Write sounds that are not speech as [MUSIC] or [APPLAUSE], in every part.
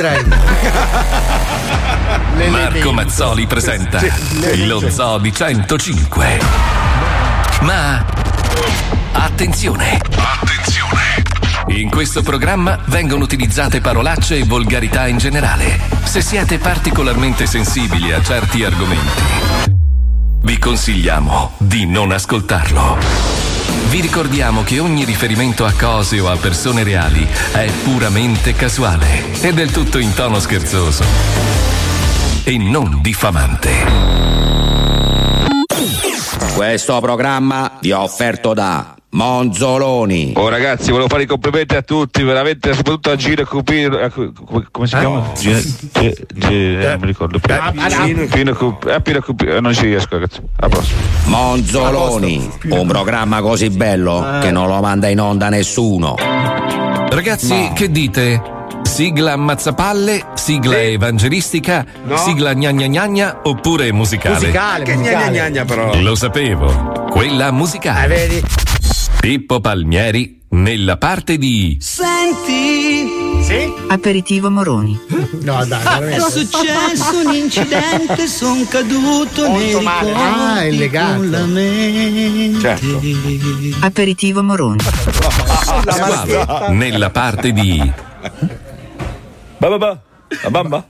direi. [LAUGHS] Marco Mazzoli presenta lo Zoo di 105. Ma attenzione! Attenzione! In questo programma vengono utilizzate parolacce e volgarità in generale. Se siete particolarmente sensibili a certi argomenti, vi consigliamo di non ascoltarlo. Vi ricordiamo che ogni riferimento a cose o a persone reali è puramente casuale e del tutto in tono scherzoso e non diffamante. Questo programma vi è offerto da Monzoloni. Oh ragazzi, volevo fare i complimenti a tutti, veramente, soprattutto a Gino Cupino. a Cu- come, come si chiama? Gino, Ge- Ge- eh, non mi ricordo più. Gino, Pino eh, Pino Cup- eh, non ci riesco, ragazzi. A prossimo. Monzoloni, un programma così bello che non lo manda in onda nessuno. Ragazzi, che dite? Sigla ammazzapalle, sigla evangelistica, sigla gnagna gnagna oppure musicale? Musicale, Che gnagna musicale. gnagna però. Lo sapevo, quella musicale. Eh, vedi? Pippo Palmieri nella parte di Senti, Sì? Aperitivo Moroni. No, dai, è veramente. successo un incidente, son caduto nei Molto male. ricordi Ah, è legato. Certo. Aperitivo Moroni. Squalo nella parte di Bababa, la bamba?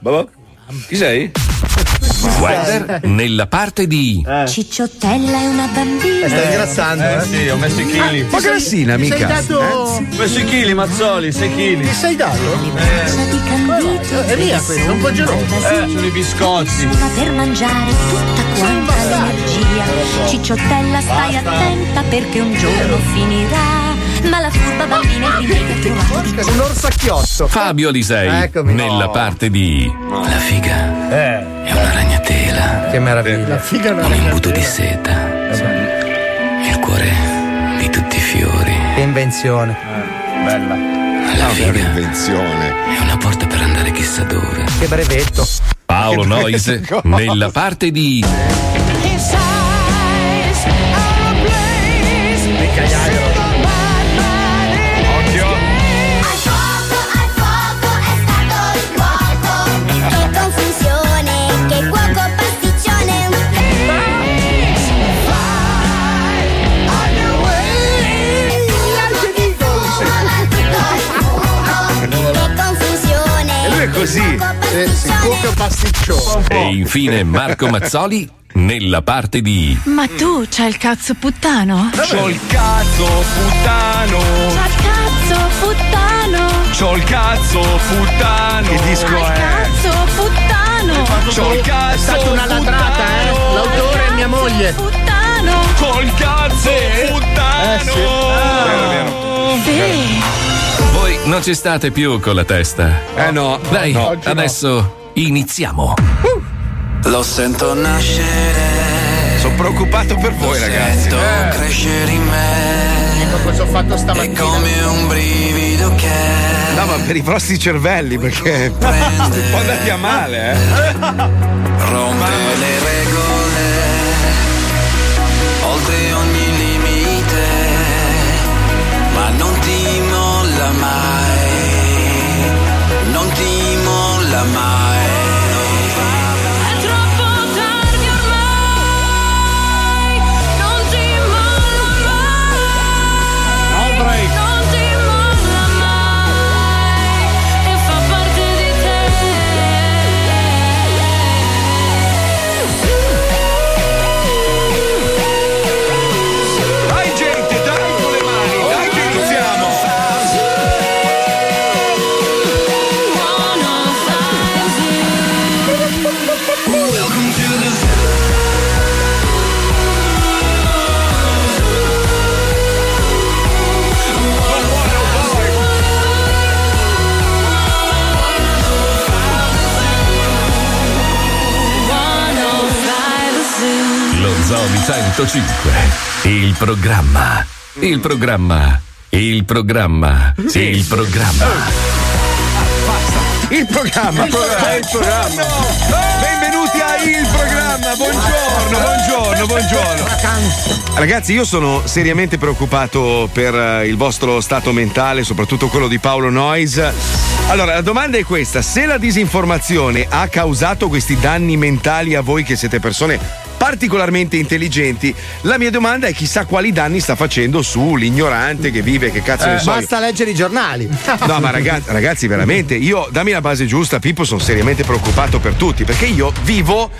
Babà? Chi sei? Weather nella parte di Cicciottella è una bambina. Eh, stai ingrassando, eh? Sì, ho messo i chili. Ma grassina, mica. Sei dato. Ho messo i chili, Mazzoli, 6 Ti chili. sei dato? Candito. È via questo, un po' geloso. Eh, sono i biscotti. Ma per mangiare tutta quanta l'energia. Cicciottella, stai attenta perché un giorno finirà. Ma la furba bambina è di Un orsacchiotto. Fabio Alisei Eccomi. nella parte di La figa è una ragnatela, Che meraviglia. La figa un imbuto di seta, il cuore di tutti i fiori. Che invenzione. Bella. La figa Invenzione. è una porta per andare chissà dove. Che brevetto. Paolo Noise nella parte di Occhio. Pasticcione. e infine Marco Mazzoli nella parte di Ma tu c'hai il cazzo puttano? C'ho il cazzo puttano. C'ha il cazzo puttano! C'ho il cazzo puttano. Che disco C'ha il è? cazzo puttano! C'ho il cazzo È stata una latrata, eh? L'autore è mia moglie. Puttano! C'ho il cazzo puttano. Vero, vero. Sì! Voi non ci state più con la testa. Eh no. Dai, no. adesso iniziamo. Lo sento nascere, Sono preoccupato per voi, ragazzi. sento Eh. crescere in me. Ecco cosa ho fatto È stamattina. come un brivido che No, ma per i vostri cervelli, perché [LAUGHS] po' andati a male, eh. [LAUGHS] rompe le 105. Il programma. Il programma. Il programma. Il programma. Il Il programma. Il programma. Il programma. Benvenuti a Il Programma. Buongiorno, buongiorno, buongiorno. Ragazzi, io sono seriamente preoccupato per eh, il vostro stato mentale, soprattutto quello di Paolo Noyes. Allora, la domanda è questa: se la disinformazione ha causato questi danni mentali a voi che siete persone particolarmente intelligenti, la mia domanda è chissà quali danni sta facendo sull'ignorante che vive, che cazzo ne Eh, so. io. basta leggere i giornali. No, ma ragazzi, ragazzi, veramente, io dammi la base giusta, Pippo, sono seriamente preoccupato per tutti, perché io vivo.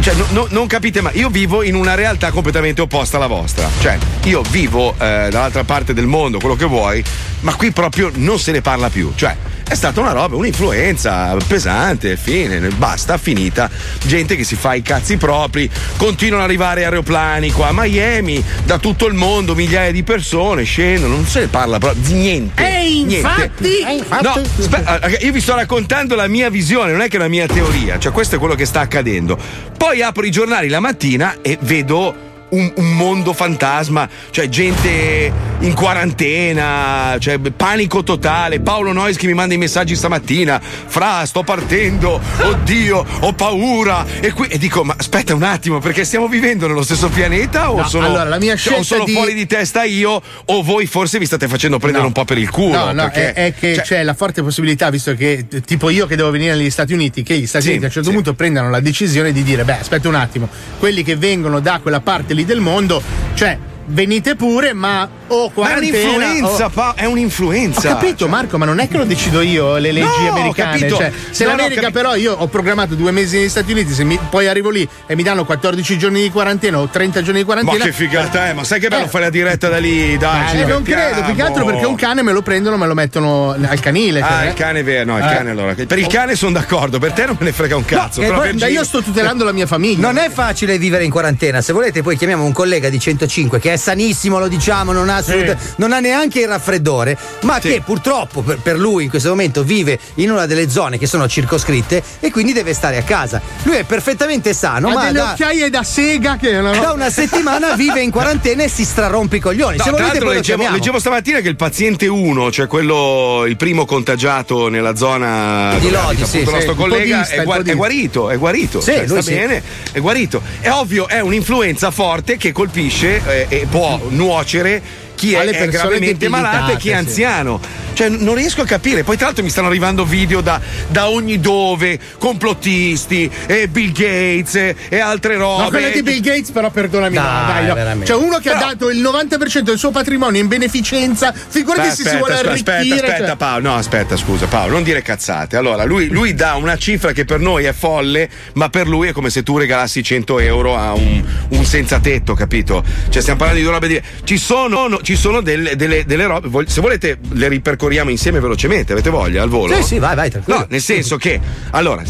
Cioè, no- no- non capite mai, io vivo in una realtà completamente opposta alla vostra. Cioè, io vivo eh, dall'altra parte del mondo, quello che vuoi, ma qui proprio non se ne parla più. Cioè, è stata una roba, un'influenza pesante, fine, basta, finita. Gente che si fa i cazzi propri, continuano ad arrivare aeroplani qua a Miami, da tutto il mondo, migliaia di persone scendono, non se ne parla proprio di niente. E infatti, e infatti- No, aspe- ah, io vi sto raccontando la mia visione, non è che la mia teoria, cioè questo è quello che sta accadendo. Poi apro i giornali la mattina e vedo un, un mondo fantasma, cioè gente in quarantena, cioè panico totale. Paolo Nois che mi manda i messaggi stamattina: Fra, sto partendo, oddio, ho paura. E, qui, e dico: Ma aspetta un attimo, perché stiamo vivendo nello stesso pianeta? O No, sono, allora, la mia cioè, o scelta sono di- fuori di testa io? O voi forse vi state facendo prendere un po' per il culo? No, no, perché, è, è che cioè, c'è la forte possibilità, visto che tipo io che devo venire negli Stati Uniti, che gli Stati Sì, Uniti a un certo sì. punto prendano la decisione di dire, beh, aspetta un attimo, quelli che vengono da quella parte lì del mondo, cioè venite pure, ma o Ma è quarantena un'influenza, o- Pa- è Ho un'influenza. capito Marco, ma non è che lo decido io, le leggi No, ho americane. Cioè, se No, no, ho l'America capito. però io ho programmato due mesi negli Stati Uniti, se mi- poi arrivo lì e mi danno 14 giorni di quarantena o 30 giorni di Ma quarantena. che figata è, ma sai che bello Eh. fare la diretta da lì? Dai, Eh, ci non credo, più che altro perché un cane me lo prendono, me lo mettono al canile. Ah, cioè, il cane è vero, no, il Eh. cane allora. Per il cane sono d'accordo, per te non me ne frega un cazzo. No, però eh, Gino- io sto tutelando la mia famiglia. Non è facile vivere in quarantena. Se volete, poi chiamiamo un collega di 105 che è sanissimo, lo diciamo, non ha, assolut- non ha neanche il raffreddore, ma Sì. che purtroppo per, per lui in questo momento vive in una delle zone che sono circoscritte e quindi deve stare a casa. Lui è perfettamente sano, ha ma delle da, occhiaie da sega che è una da una settimana vive in quarantena e si strarompe i coglioni. No, Se volete, poi leggevo, leggevo stamattina che il paziente 1, cioè quello, il primo contagiato nella zona Di Lodi, sì, sì, il nostro collega, podista, è, il gua- è guarito, è guarito. Sì, cioè, lui sta sì. bene, è guarito. È ovvio, è un'influenza forte che colpisce eh, può nuocere chi è, è gravemente malato e chi è debilitate, sì. anziano. Cioè, non riesco a capire. Poi, tra l'altro, mi stanno arrivando video da, da ogni dove, complottisti, e Bill Gates e, e altre robe. No, quella di Bill Gates, però perdonami, no, Dai, dai, no. C'è uno che Però- ha dato il 90% del suo patrimonio in beneficenza. Figurati se si vuole aspetta, arricchire. aspetta, aspetta, cioè- Paolo. No, aspetta, scusa, Paolo, non dire cazzate. Allora, lui, lui dà una cifra che per noi è folle, ma per lui è come se tu regalassi 100 euro a un, un senza tetto, capito? Cioè, stiamo parlando di robe di. Ci sono, no, ci sono delle, delle- delle robe. Se volete, le ripercorriamo insieme velocemente. Avete voglia al volo? Sì, sì, vai, vai, tranquillo. No, nel senso che, allora,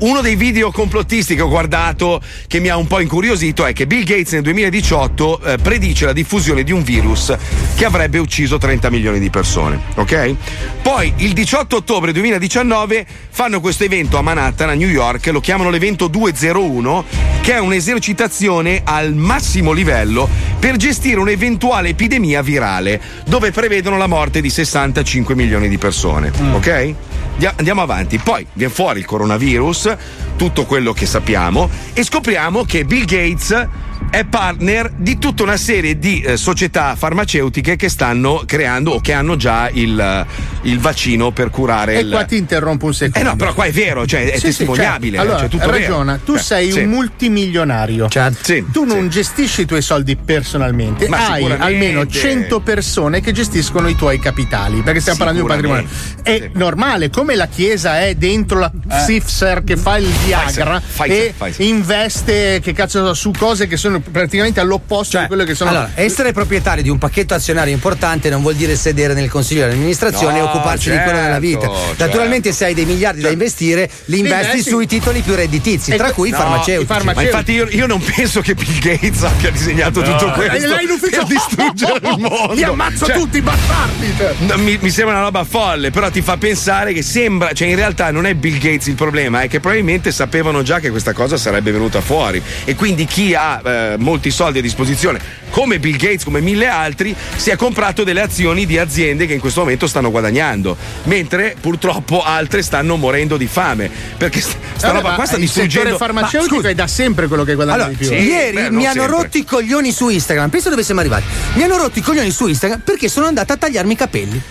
uno dei video complottisti che ho guardato che mi ha un po' incuriosito è che Bill Gates nel 2018 eh, predice la diffusione di un virus che avrebbe ucciso 30 milioni di persone, ok? Poi il 18 ottobre 2019 fanno questo evento a Manhattan, a New York, lo chiamano l'evento 201, che è un'esercitazione al massimo livello per gestire un'eventuale epidemia virale, dove prevedono la morte di 65 milioni di persone, ok? Andia- Andiamo avanti, poi viene fuori il coronavirus, tutto quello che sappiamo, e scopriamo che Bill Gates è partner di tutta una serie di eh, società farmaceutiche che stanno creando o che hanno già il, il vaccino per curare E il. qua ti interrompo un Eh secondo. no, però qua è vero, cioè è Sì, sì, testimoniabile. cioè, allora, cioè, ragiona, vero. tu Eh, sei sì. un multimilionario. Sì, tu non gestisci i tuoi soldi personalmente, Ma hai almeno 100 persone che gestiscono i tuoi capitali, perché stiamo parlando di un patrimonio. È normale, come la Chiesa è dentro la Pfizzer che fa il Viagra Pfizer, e Pfizer. investe che cazzo su cose che sono praticamente all'opposto di quello che sono Allora, essere proprietario di un pacchetto azionario importante non vuol dire sedere nel consiglio di amministrazione e No, occuparsi di quello certo, nella vita. certo. Naturalmente, se hai dei miliardi da investire, li investi investi- sui titoli più redditizi, E tra que- cui i No, farmaceutici. i farma- Ma infatti io, io non penso che Bill Gates abbia disegnato tutto questo E là in ufficio per distruggere il [LAUGHS] mondo. Li ammazzo Cioè, tutti, bastardi! cioè. No, mi, mi sembra una roba folle, però ti fa pensare che sembra, cioè in realtà non è Bill Gates il problema, è che probabilmente sapevano già che questa cosa sarebbe venuta fuori e quindi chi ha eh, eh, molti soldi a disposizione, come Bill Gates, come mille altri, si è comprato delle azioni di aziende che in questo momento stanno guadagnando, mentre purtroppo altre stanno morendo di fame. Perché st- sta Vabbè, roba qua sta il settore distruggendo. farmaceutico è da sempre quello che guadagna Allora, di più. eh. ieri beh, mi hanno sempre. rotto i coglioni su Instagram. Penso dove siamo arrivati. Mi hanno rotto i coglioni su Instagram perché sono andata a tagliarmi i capelli.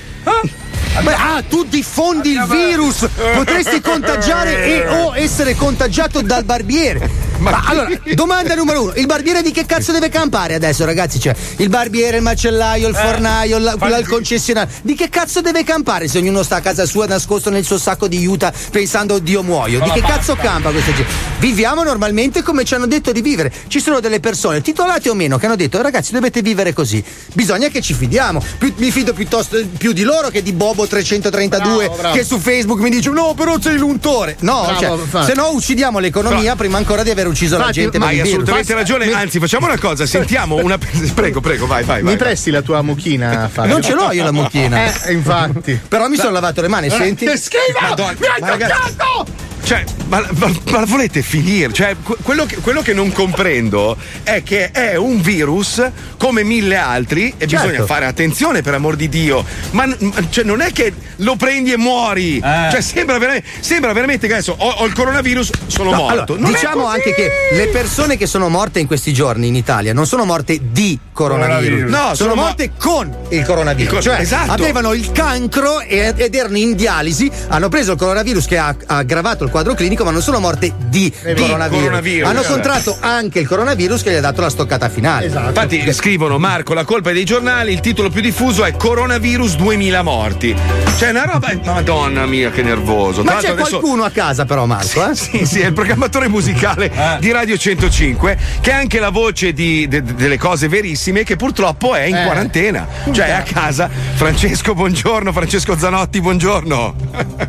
Beh, ah, tu diffondi il virus, potresti contagiare e o essere contagiato dal barbiere. Ma, allora, domanda numero uno: il barbiere di che cazzo deve campare adesso, ragazzi? Cioè, il barbiere, il macellaio, il fornaio, la- la- il concessionario. Di che cazzo deve campare se ognuno sta a casa sua nascosto nel suo sacco di Utah pensando oddio muoio? Di che cazzo campa questa gente? Viviamo normalmente come ci hanno detto di vivere. Ci sono delle persone, titolate o meno, che hanno detto ragazzi dovete vivere così. Bisogna che ci fidiamo. Più- mi fido piuttosto più di loro che di Bobo 332 Bravo, bravo. che su Facebook mi dice no però sei l'untore. No, Bravo, cioè, se no uccidiamo l'economia prima ancora di aver ucciso la Infatti, gente ma Hai virus. assolutamente ragione. Anzi, facciamo una cosa: sentiamo una. [LAUGHS] Prego, prego, vai, vai. vai Mi presti la tua mucchina, [LAUGHS] Fabio? Non ce l'ho io la mucchina. Eh, infatti. Però mi sono lavato le mani, senti? Che schifo! Madonna, Mi hai toccato! Cioè, ma, ma- ma volete finire? Cioè, que- quello, che, quello che non comprendo è che è un virus come mille altri e Certo. bisogna fare attenzione per amor di Dio. Ma ma- cioè, non è che lo prendi e muori. Cioè, sembra, vera- sembra veramente che adesso ho, ho il coronavirus, sono No, morto. allora, diciamo anche che le persone che sono morte in questi giorni in Italia non sono morte di coronavirus. No, sono, sono mo- morte con il coronavirus. Il cioè, esatto. avevano il cancro ed erano in dialisi, hanno preso il coronavirus che ha, ha aggravato il quadro clinico, ma non sono morte di, coronavirus. coronavirus, Hanno contratto anche il coronavirus che gli ha dato la stoccata finale. Esatto. Infatti scrivono Marco, la colpa è dei giornali, il titolo più diffuso è Coronavirus 2000 morti. Cioè una roba, madonna mia che nervoso. Ma c'è adesso- qualcuno a casa però Marco, eh? [LAUGHS] Sì, sì, è il programmatore musicale [LAUGHS] di Radio 105 che è anche la voce di- de- delle cose verissime che purtroppo è in Eh. quarantena. Cioè è a casa. Francesco, buongiorno. Francesco Zanotti, buongiorno.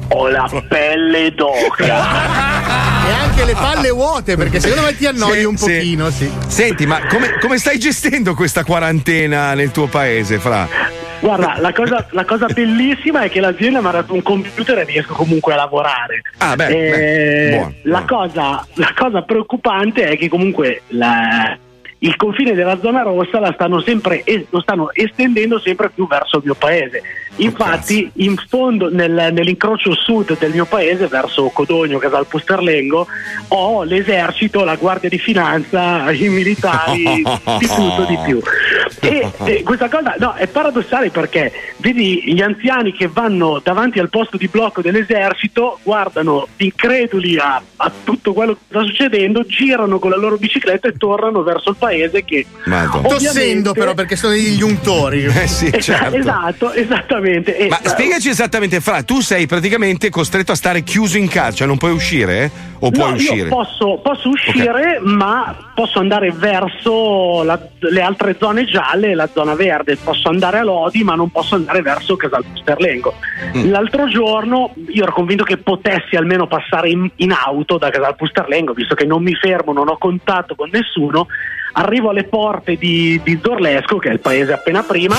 Ho la [LAUGHS] pelle d'oca. [LAUGHS] E anche le palle vuote, perché secondo me ti annoi Sì, un sì. pochino, sì. Senti, ma come, come stai gestendo questa quarantena nel tuo paese, Fra? Guarda, la cosa, la cosa bellissima è che l'azienda mi ha dato un computer e riesco comunque a lavorare. Ah, beh, Eh, beh, buono, la, Cosa, la cosa preoccupante è che comunque la- il confine della zona rossa la stanno sempre lo stanno estendendo sempre più verso il mio paese. Infatti, in fondo nel- nell'incrocio sud del mio paese, verso Codogno, Casal Pusterlengo, ho l'esercito, la guardia di finanza, i militari, di tutto di più. E, e questa cosa no, è paradossale perché vedi gli anziani che vanno davanti al posto di blocco dell'esercito, guardano increduli a, a tutto quello che sta succedendo, girano con la loro bicicletta e tornano verso il paese che Madonna. ovviamente- Tossendo però perché sono degli untori. [LAUGHS] Eh sì, Esa- certo. Esatto, esattamente. Ma spiegaci esattamente, Fra, tu sei praticamente costretto a stare chiuso in casa, cioè non puoi uscire? eh? O puoi No, uscire? Io posso, posso uscire, ma posso andare verso la- le altre zone gialle e la zona verde. Posso andare a Lodi, ma non posso andare verso Casal Pusterlengo. Mm. L'altro giorno io ero convinto che potessi almeno passare in, in auto da Casal Pusterlengo, visto che non mi fermo, non ho contatto con nessuno. Arrivo alle porte di, di Zorlesco, che è il paese appena prima,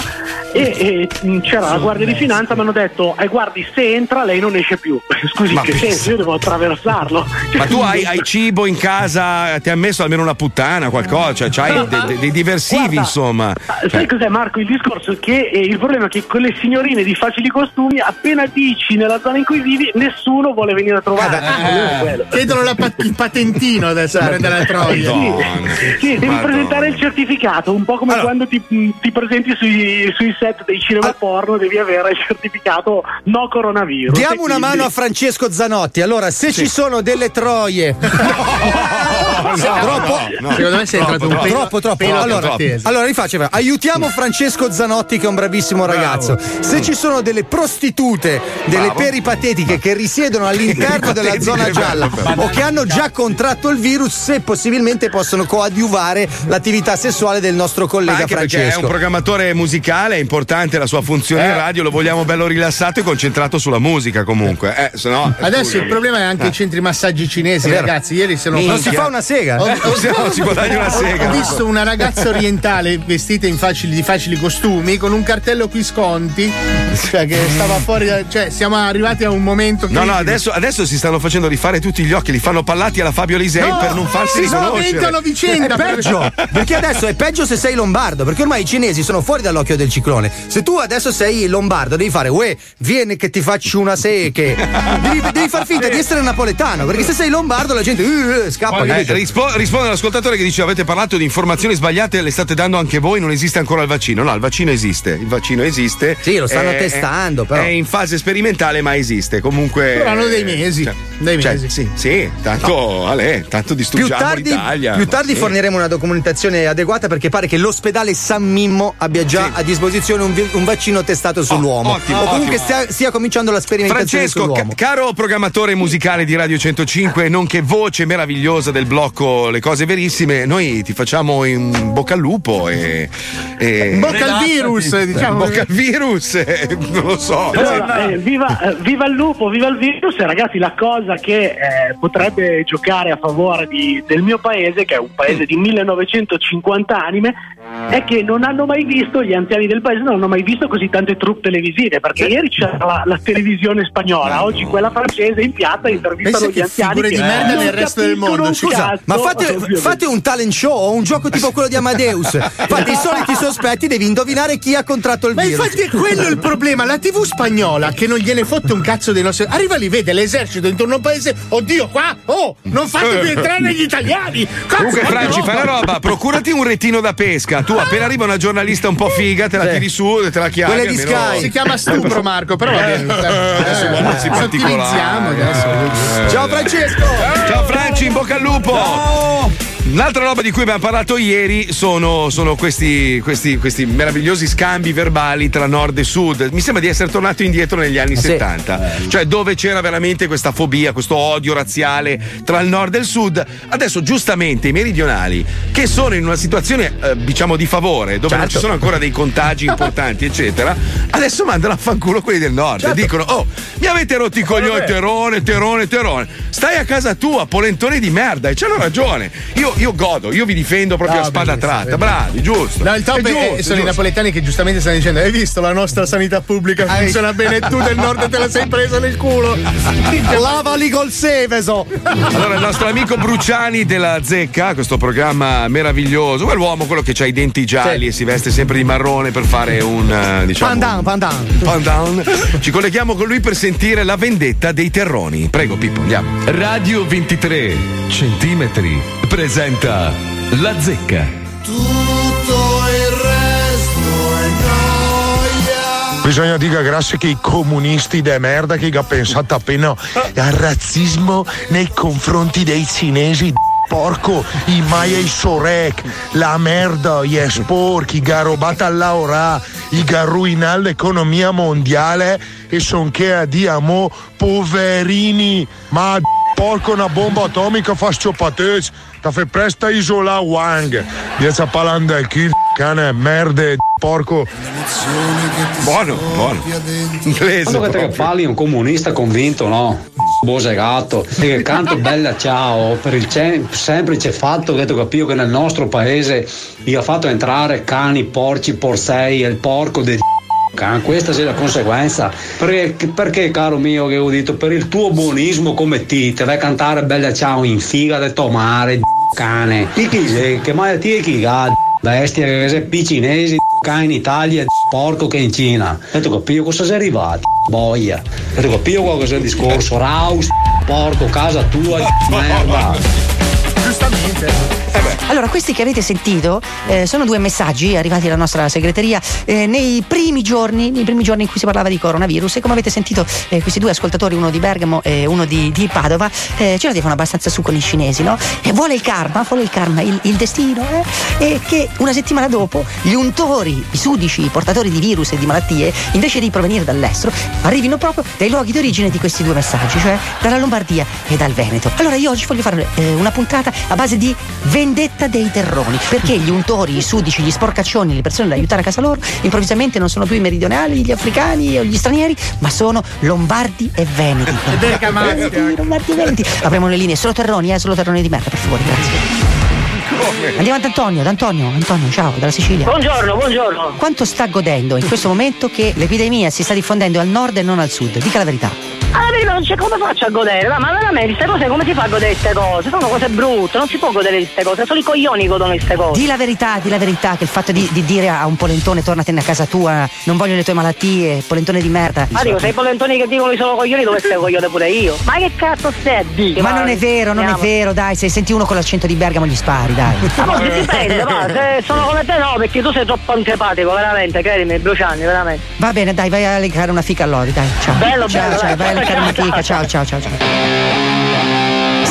e, e, mh, c'era la guardia di finanza. Mi hanno detto: eh, Guardi, se entra lei non esce più. [LAUGHS] Scusi, Ma che pensa- senso? Io devo attraversarlo. Ma tu hai, hai cibo in casa, ti ha messo almeno una puttana, qualcosa, cioè c'hai No, de- de- dei diversivi, guarda, insomma. Sai Cioè, cos'è Marco? Il discorso è che eh, il problema è che con le signorine di facili costumi, appena dici nella zona in cui vivi, nessuno vuole venire a trovare. È quello. Chiedono la pat- il patentino adesso per prendere la troia. Madonna. Sì, devi. Presentare il certificato, un po' come Allora. quando ti, ti presenti sui, sui set dei cinema porno, devi avere il certificato no coronavirus. Diamo una quindi- mano a Francesco Zanotti. Allora, se ci sono delle troie, [LAUGHS] troppo, Secondo me sei entrato un pelo. troppo, troppo. pelo Allora, troppo allora rifaccio. Aiutiamo Francesco Zanotti, che è un bravissimo ragazzo. Se ci sono delle prostitute, delle Bravo. peripatetiche che risiedono all'interno della zona gialla o che hanno già contratto il virus, se possibilmente possono coadiuvare l'attività sessuale del nostro collega anche perché è un Francesco. programmatore musicale, è importante la sua funzione in radio, lo vogliamo bello rilassato e concentrato sulla musica comunque. Eh, se no, Adesso il scusami. problema è anche i centri massaggi cinesi, ragazzi. Ieri se non Non si fa una sega. Ho, ho- si guadagna una sega. Ho visto una ragazza orientale vestita in facili, di facili costumi con un cartello qui sconti. Cioè, che stava fuori. da- Cioè, siamo arrivati a un momento. No, no, critico. adesso, adesso si stanno facendo rifare tutti gli occhi, li fanno pallati alla Fabio Lisei No, per non farsi si sono riconoscere. inventano vicenda. È peggio, perché adesso è peggio se sei lombardo, perché ormai i cinesi sono fuori dall'occhio del ciclone. Se tu adesso sei lombardo, devi fare, uè, vieni che ti faccio una seche. Devi, devi far finta di essere napoletano, perché se sei lombardo la gente uh, scappa. Eh, rispo- risponde all'ascoltatore che dice avete parlato di informazioni sbagliate le state dando anche voi non esiste ancora il vaccino no il vaccino esiste il vaccino esiste Sì, lo stanno È- testando, però. è in fase sperimentale ma esiste comunque Però hanno dei mesi. Cioè, Dei cioè, mesi. sì, sì tanto Ale tanto Più distruggiamo tardi, l'Italia più tardi sì. forniremo una documentazione adeguata perché pare che l'ospedale San Mimmo abbia già Sì. a disposizione un, vi- un vaccino testato sull'uomo. ottimo, o comunque ottimo. stia, stia cominciando la sperimentazione Francesco, ca- caro programmatore musicale di Radio 105, nonché voce meravigliosa del blocco Le cose verissime, noi ti facciamo in bocca al lupo e. e- Bocca al virus, diciamo. Bocca al virus, eh, non lo so. Allora, eh, viva, eh, viva il lupo, viva il virus e ragazzi la cosa che eh, potrebbe giocare a favore di- del mio paese, che è un paese di [LAUGHS] 1950 anime, è che non hanno mai visto, gli anziani del paese non hanno mai visto così tante troupe televisive, perché ieri c'era la, la televisione spagnola, oggi quella francese in piazza intervistano Pensa gli che anziani figure di merda nel resto del mondo, scusa, Ma fate, fate un talent show o un gioco tipo quello di Amadeus. Fate i soliti sospetti, devi indovinare chi ha contratto il Ma virus. infatti è quello il problema. La TV spagnola che non gliene fotte un cazzo dei nostri. Arriva lì, vede l'esercito intorno a un paese. Oddio, qua! Oh, non fate più entrare gli italiani! Cazzo, Comunque, ma Franci, no! fai una roba, procurati un retino da pesca. Tu [LAUGHS] appena arriva una giornalista un po' figa, te la tiri su e te la chiari. Quelle di almeno- Sky. Si chiama stupro, Marco, però va bene. [LAUGHS] Adesso guardarsi Eh, particolare. adesso. Ciao Francesco! Ciao Franci, in bocca al lupo! Un'altra roba di cui abbiamo parlato ieri sono, sono questi, questi, questi meravigliosi scambi verbali tra nord e sud. Mi sembra di essere tornato indietro negli anni Sì. 70, cioè dove c'era veramente questa fobia, questo odio razziale tra il nord e il sud. Adesso, giustamente, i meridionali, che sono in una situazione, eh, diciamo, di favore, dove non ci sono ancora dei contagi importanti, [LAUGHS] eccetera, adesso mandano a fanculo quelli del nord e dicono: Oh, mi avete rotto i coglioni, terone, terone, terone. Stai a casa tua, polentone di merda, e c'hanno ragione. Io, io godo, io vi difendo proprio No, a spada tratta. Bravi, giusto. No, il top È è- giusto, sono è i giusto. napoletani che giustamente stanno dicendo: Hai visto la nostra sanità pubblica funziona bene? Tu del nord te la sei presa nel culo. [LAUGHS] Lavali col Seveso! Allora, il nostro amico Bruciani della Zecca, questo programma meraviglioso, quell'uomo, quello che ha i denti gialli e si veste sempre di marrone per fare un eh, diciamo. Pandan, pandan. Pandan. Ci colleghiamo con lui per sentire la vendetta dei terroni. Prego, Pippo, andiamo. Radio 23 centimetri presenta La Zecca. Tutto il resto è noia. Bisogna dire grazie che i comunisti de merda che ha pensato appena al razzismo nei confronti dei cinesi. Porco, i Maya e i Sorek, la merda, gli sporchi, che ha rubato alla ora, i che ha rovinato l'economia mondiale e son che a diamo poverini, ma porco una bomba atomica fa sciopatez, ti fai presto a isolare Wang, riesci a parlando del kill, cane, merde, porco. Buono, buono. Inglese. Quando che parli un comunista convinto, no? Bosegato, e che canto bella ciao per il ce- semplice fatto che tu capisco che nel nostro paese gli ha fatto entrare cani, porci, porsei e il porco Can, questa è la conseguenza. Perché, perché, caro mio, che ho detto, per il tuo buonismo come ti, te vai a cantare bella ciao in figa del tomare, cane. E chi sei? Che mai ti è chi ga, bestia che sei picinesi, cane in Italia, porco che in Cina. E tu capisci cosa sei arrivato? Boia. E tu capisci qual è il discorso? Raus, porco, casa tua, merda. Giustamente. Allora, questi che avete sentito eh, sono due messaggi arrivati alla nostra segreteria eh, nei primi giorni, nei primi giorni in cui si parlava di coronavirus. E come avete sentito, eh, questi due ascoltatori, uno di Bergamo e uno di, di Padova, eh, ce la devono abbastanza su con i cinesi, no? E vuole il karma, vuole il karma, il, il destino, eh? E che una settimana dopo gli untori, i sudici, i portatori di virus e di malattie, invece di provenire dall'estero, arrivino proprio dai luoghi d'origine di questi due messaggi, cioè dalla Lombardia e dal Veneto. Allora io oggi voglio fare eh, una puntata fatta a base di vendetta dei terroni. Perché gli untori, i sudici, gli sporcaccioni, le persone da aiutare a casa loro, improvvisamente non sono più i meridionali, gli africani o gli stranieri, ma sono lombardi e veneti. [LAUGHS] bergamaschi. Lombardi e veneti. Apriamo le linee, solo terroni, eh, solo terroni di merda, per favore, grazie. Andiamo ad Antonio, ad Antonio, Antonio, ciao, dalla Sicilia. Buongiorno, buongiorno. Quanto sta godendo in questo momento che l'epidemia si sta diffondendo al nord e non al sud? Dica la verità. Alla verità non c'è come faccio a godere, ma, veramente queste cose come si fa a godere queste cose? Sono cose brutte, non si può godere di queste cose, solo i coglioni godono di queste cose. Di la verità, di la verità, che il fatto di, di dire a un polentone tornatene a casa tua, non voglio le tue malattie, polentone di merda. Ma dico, sei polentoni che dicono i solo coglioni dove stai coglione pure io? Ma che cazzo a dire? Ma non è vero, non è Andiamo. vero, dai, se senti uno con l'accento di Bergamo gli spari, dai. Ma poi dipende, ma se sono come te no, perché tu sei troppo antipatico, veramente, credimi, brucianni, veramente. Va bene, dai, vai a leccare una fica a Lori, dai. Ciao. Bello, ciao, bello, ciao, dai. Vai a leccare una Ciao, fica, ciao, ciao, ciao, ciao, ciao.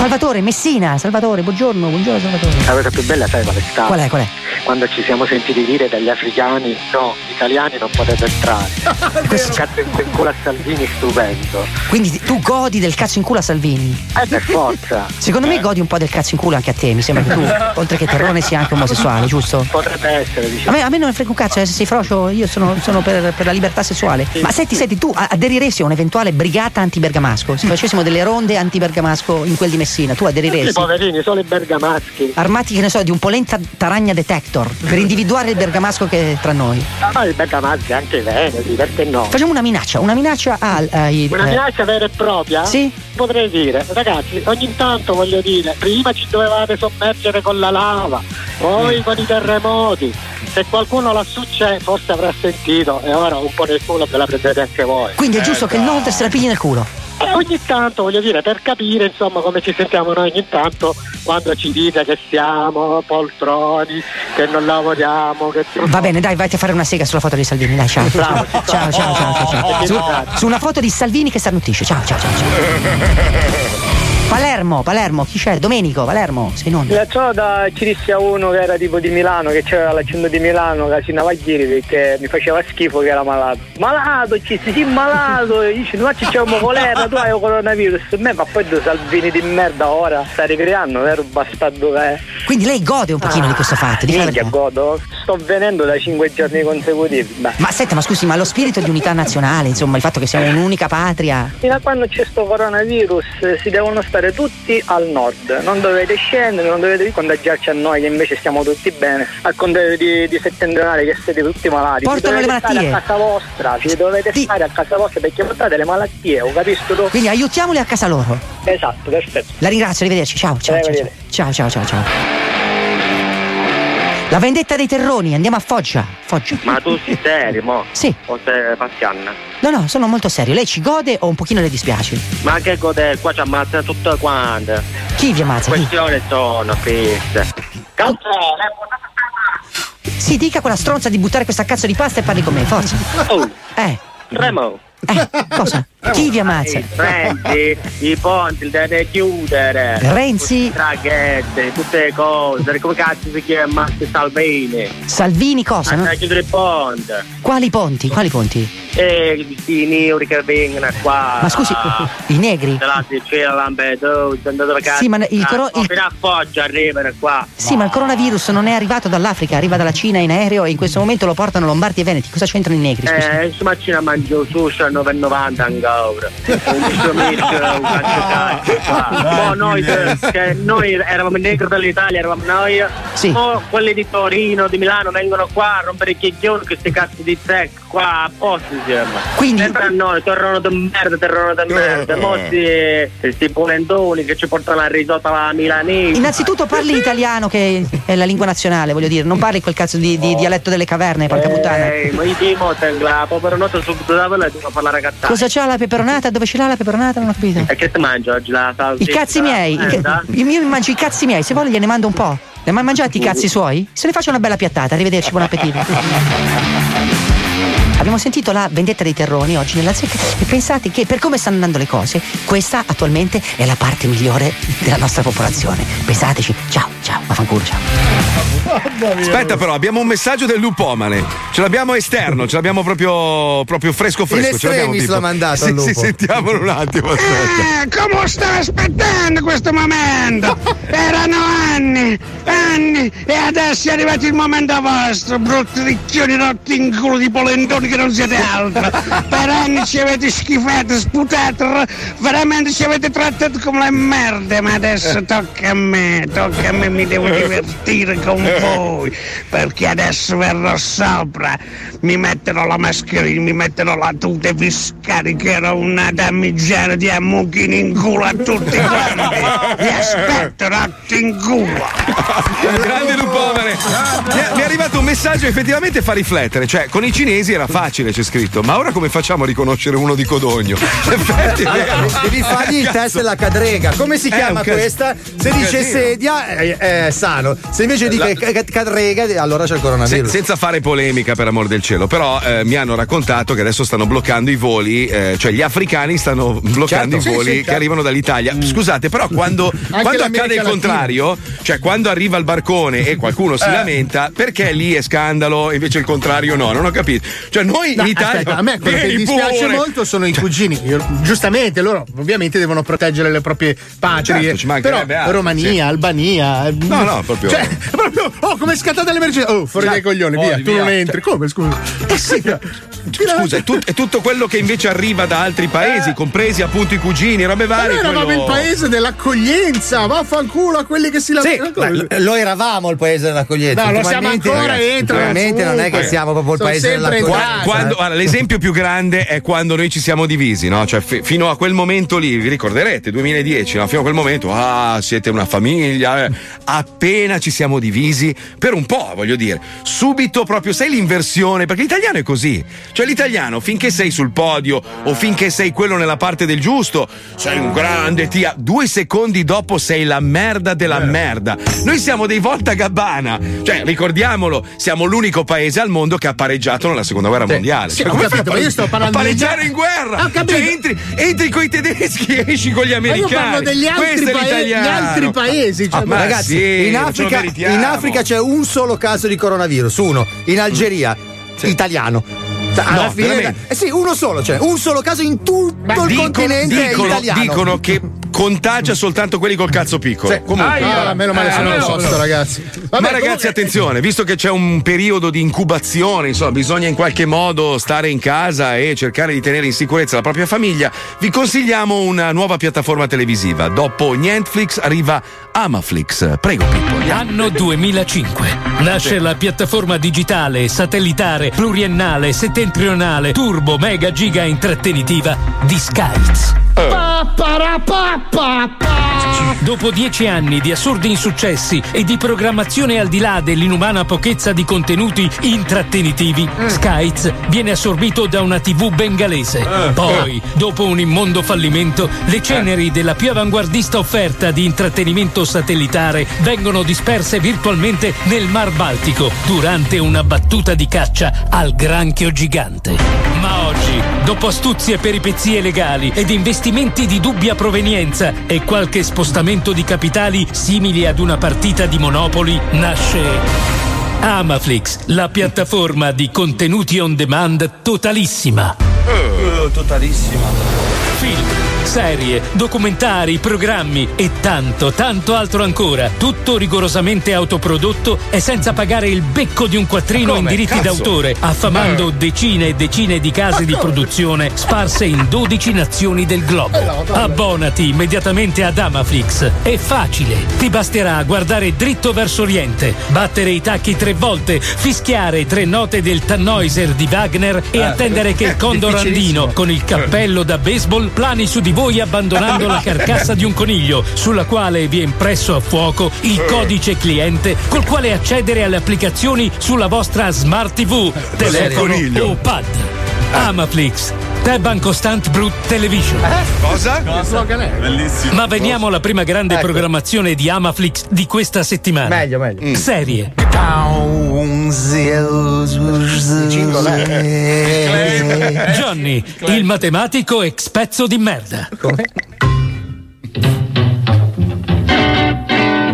Salvatore, Messina, Salvatore, buongiorno, buongiorno Salvatore. La cosa più bella sai qual è stata? Qual è, qual è? Quando ci siamo sentiti dire dagli africani no, gli italiani non potete entrare. [LAUGHS] Questo cazzo in culo a Salvini stupendo. Quindi tu godi del cazzo in culo a Salvini? Eh, per forza. Secondo me godi un po' del cazzo in culo anche a te, mi sembra che tu, [LAUGHS] oltre che terrone, sia anche omosessuale, giusto? Potrebbe essere, A diciamo. me, a me non ne frega un cazzo, eh, se sei frocio, io sono, sono per, per la libertà sessuale. Ma senti, senti, tu a- aderiresti a un'eventuale brigata anti-bergamasco? Se facessimo delle ronde anti-bergamasco in quel di Messina, tu I aderiresti? poverini, solo i bergamaschi. Armati, che ne so, di un polenta taragna detector per individuare il bergamasco che è tra noi. Ma i bergamaschi anche i veneti, perché no? Facciamo una minaccia, una minaccia al. ai- Una eh, minaccia vera e propria? Sì. Potrei dire, ragazzi, ogni tanto voglio dire, prima ci dovevate sommergere con la lava, poi con i terremoti. Se qualcuno lassù c'è, forse avrà sentito e ora un po' nel culo ve la prendete anche voi. Quindi è giusto che il nord se la pigli nel culo. E ogni tanto, voglio dire, per capire insomma come ci sentiamo noi ogni tanto quando ci dite che siamo poltroni, che non lavoriamo, che Va bene, dai, vai a fare una sega sulla foto di Salvini, dai, ciao. Bravo, Ciao, ciao, ciao, ciao, ciao. Su, su una foto di Salvini che starnutisce. Ciao, ciao, ciao, ciao. Palermo, Palermo, chi c'è? Domenico, Palermo, sei non. La da ci disse a uno che era tipo di Milano, che c'era l'accento di Milano, che si andava a giri perché mi faceva schifo che era malato. Malato, ci si sì, malato, dice, ma ci c'è un colera, tu hai il coronavirus. Me, ma poi due Salvini di merda ora, sta ricreando, vero bastardo che è. Quindi lei gode un pochino di questo fatto, la Minchia, godo, sto venendo da cinque giorni consecutivi. Beh. Ma senta, ma scusi, ma lo spirito di unità nazionale, insomma, il fatto che siamo un'unica patria. Fino a quando c'è sto coronavirus eh, si devono stare tutti al nord, non dovete scendere, non dovete contagiarci a noi che invece stiamo tutti bene, al contrario di, di settentrionale che siete tutti malati. Portano le dovete stare malattie. a casa vostra, ci dovete stare a casa vostra perché portate le malattie, ho capito tu? Quindi aiutiamoli a casa loro. Esatto, perfetto. La ringrazio, arrivederci. Ciao, ciao, ciao. Ciao, ciao, ciao, ciao. La vendetta dei terroni, andiamo a Foggia. Foggia. Ma tu sei serio, mo? Sì. O sei passianna? No, no, sono molto serio. Lei ci gode o un pochino le dispiace? Ma che godere, qua ci ammazzano tutte quante. Chi vi ammazza? Questione sono queste. Si dica quella stronza di buttare questa cazzo di pasta e parli con me, forza. Oh, Eh, Remo. Eh, cosa? Chi vi ammazza? Prendi i ponti, li devi chiudere. Renzi? Le Traghetti, tutte le cose. Come cazzo si chiama Salvini? Salvini cosa? no? Andare a chiudere il ponte. Quali ponti? Quali ponti? E i neri che vengono qua. Ma scusi, i negri? Là si c'è la Lampedusa, dove cazzo. Sì, ma il coro- il- Fino a Foggia arrivano qua. Sì, ma il coronavirus non è arrivato dall'Africa, arriva dalla Cina in aereo e in questo momento lo portano Lombardi e Veneti. Cosa c'entrano i negri? Scusi? Eh, insomma, Cina mangio sushi a 9,90 ancora. Un misto, un. Mo noi, eh, che noi eravamo negri dell'Italia, eravamo noi. Sì. Mo quelli di Torino, di Milano vengono qua a rompere i chiacchioni questi cazzi di zec qua a posto insieme. Quindi- Sempre a noi, terreno di merda, terreno di merda. Mo sti, sti polentoni che ci portano la risotto alla milanese. Innanzitutto parli italiano che è la lingua nazionale, voglio dire, non parli quel cazzo di, di dialetto delle caverne, porca puttana. Eh, ma io ti moto, la povera notte subito da quella devo parlare cazzata. Cosa c'ha la peperonata? Dove ce l'ha la peperonata? Non ho capito. E che ti mangio oggi la salsiccia? I cazzi miei, i Eh, ca- io mi mangio i cazzi miei, se vuole gliene mando un po'. Ne hai mai mangiati i cazzi suoi? Se ne faccio una bella piattata, arrivederci, buon appetito. Abbiamo sentito la vendetta dei terroni oggi nella zecca e pensate che per come stanno andando le cose, questa attualmente è la parte migliore della nostra popolazione. Pensateci, ciao, ciao, vaffanculo, ciao. Aspetta, però, abbiamo un messaggio del lupomane. Ce l'abbiamo esterno, ce l'abbiamo proprio, proprio fresco fresco. In ce l'abbiamo tipo- l'ha mandato Sì, sì, sentiamolo un attimo. Aspetta. Eh, come stai aspettando? aspettando questo momento. Erano anni, anni, e adesso è arrivato il momento vostro, brutti ricchioni rotti in culo di polentoni che non siete altro. Per anni ci avete schifato, sputato, veramente ci avete trattato come le merde, ma adesso tocca a me, tocca a me, mi devo divertire con voi, perché adesso verrò sopra, mi metterò la mascherina, mi metterò la tuta e vi scaricherò una damigiana di ammucchini in culo a tutti quanti. Vi aspetto, rotti in culo. Grande Lupomere. Mi è, mi è arrivato un messaggio effettivamente fa riflettere. Cioè, con i cinesi era facile, c'è scritto. Ma ora come facciamo a riconoscere uno di Codogno? [LAUGHS] Effetti. Devi fargli il test della cadrega. Come si chiama questa? Se dice sedia è, è sano. Se invece dice cadrega, allora c'è il Se- coronavirus. senza fare polemica per amor del cielo, però eh, mi hanno raccontato che adesso stanno bloccando i voli, eh, cioè gli africani stanno bloccando Certo. i Sì, voli sì, che certo. arrivano dall'Italia. Scusate, però quando, quando accade il contrario, cioè quando arriva il barcone e qualcuno si Eh. lamenta, perché lì è scandalo e invece il contrario no? Non ho capito. Cioè noi No, in Italia... aspetta, a me quello che dispiace pure. molto sono i cugini. Io- giustamente, loro ovviamente devono proteggere le proprie patrie. Certo, però altro, Romania, sì. Albania. No, no, proprio- Cioè, proprio. Oh, come è scattata l'emergenza? Oh, fuori dai coglioni, via, tu non entri. Come scusa? Eh sì. Scusa, è, tut- è tutto quello che invece arriva da altri paesi, compresi appunto i cugini, robe varie. noi eravamo quello- il paese dell'accoglienza, vaffanculo a quelli che si Sì, lamentano. ma lo eravamo il paese dell'accoglienza. No, lo siamo ancora, ragazzi, entrano ultimamente non è che siamo proprio il paese dell'accoglienza. Quando- guarda, l'esempio più grande è quando noi ci siamo divisi, no? Cioè, fi- fino a quel momento lì, vi ricorderete, 2010, no? Fino a quel momento, ah, siete una famiglia. eh. Appena ci siamo divisi, per un po', voglio dire, subito proprio sai l'inversione, perché l'italiano è così. Cioè, l'italiano, finché sei sul podio o finché sei quello nella parte del giusto, sei un grande tia. Due secondi dopo sei la merda della merda. Noi siamo dei volta gabbana. Cioè, ricordiamolo, siamo l'unico paese al mondo che ha pareggiato nella seconda guerra mondiale. Sì, Cioè, come capito, ma io sto parlando a pareggiare in guerra. Ho capito. Cioè, entri, entri con i tedeschi e esci con gli Ma io americani. parlo degli altri, paesi, altri paesi. Cioè, Ah, ma Ragazzi, sì, in, Africa, in Africa c'è un solo caso di coronavirus, uno. In Algeria, italiano. Cioè, Alla No, fine, veramente. eh sì, uno solo, cioè un solo caso in tutto il Dicono, continente dicono- italiano. dicono che contagia soltanto quelli col cazzo piccolo. Sì. Comunque, Ah, meno male Eh, se non lo so, no. sto ragazzi. Vabbè, Ma ragazzi, comunque- attenzione, visto che c'è un periodo di incubazione, insomma, bisogna in qualche modo stare in casa e cercare di tenere in sicurezza la propria famiglia, vi consigliamo una nuova piattaforma televisiva. Dopo Netflix arriva Amaflix. Prego, Pippo. Anno 2005. Nasce la piattaforma digitale, satellitare, pluriennale, settentrionale, turbo, mega, giga intrattenitiva di Skies. Dopo dieci anni di assurdi insuccessi e di programmazione al di là dell'inumana pochezza di contenuti intrattenitivi, Skies viene assorbito da una TV bengalese. Poi, dopo un immondo fallimento, le ceneri della più avanguardista offerta di intrattenimento satellitare vengono disperse virtualmente nel Mar Baltico durante una battuta di caccia al granchio gigante. Ma oggi, dopo astuzie e peripezie legali ed investimenti di dubbia provenienza e qualche spostamento di capitali simili ad una partita di Monopoli, nasce Amaflix, la piattaforma di contenuti on demand totalissima. totalissima. Film, serie, documentari, programmi e tanto, tanto altro ancora. Tutto rigorosamente autoprodotto e senza pagare il becco di un quattrino in diritti Cazzo. d'autore, affamando Eh. decine e decine di case di produzione sparse in 12 nazioni del globo. Abbonati immediatamente ad Amaflix. È facile. Ti basterà guardare dritto verso oriente, battere i tacchi tre volte, fischiare tre note del Tannhäuser di Wagner e Eh. attendere che il condor andino con il cappello da baseball plani su di voi abbandonando la carcassa di un coniglio sulla quale vi è impresso a fuoco il codice cliente col quale accedere alle applicazioni sulla vostra smart TV, telefono o pad. Amaflix, Tab Constant Brut Television. Cosa? Bellissimo. Ma veniamo alla prima grande programmazione di Amaflix di questa settimana. Meglio, meglio. Serie. Johnny, il matematico ex pezzo di merda.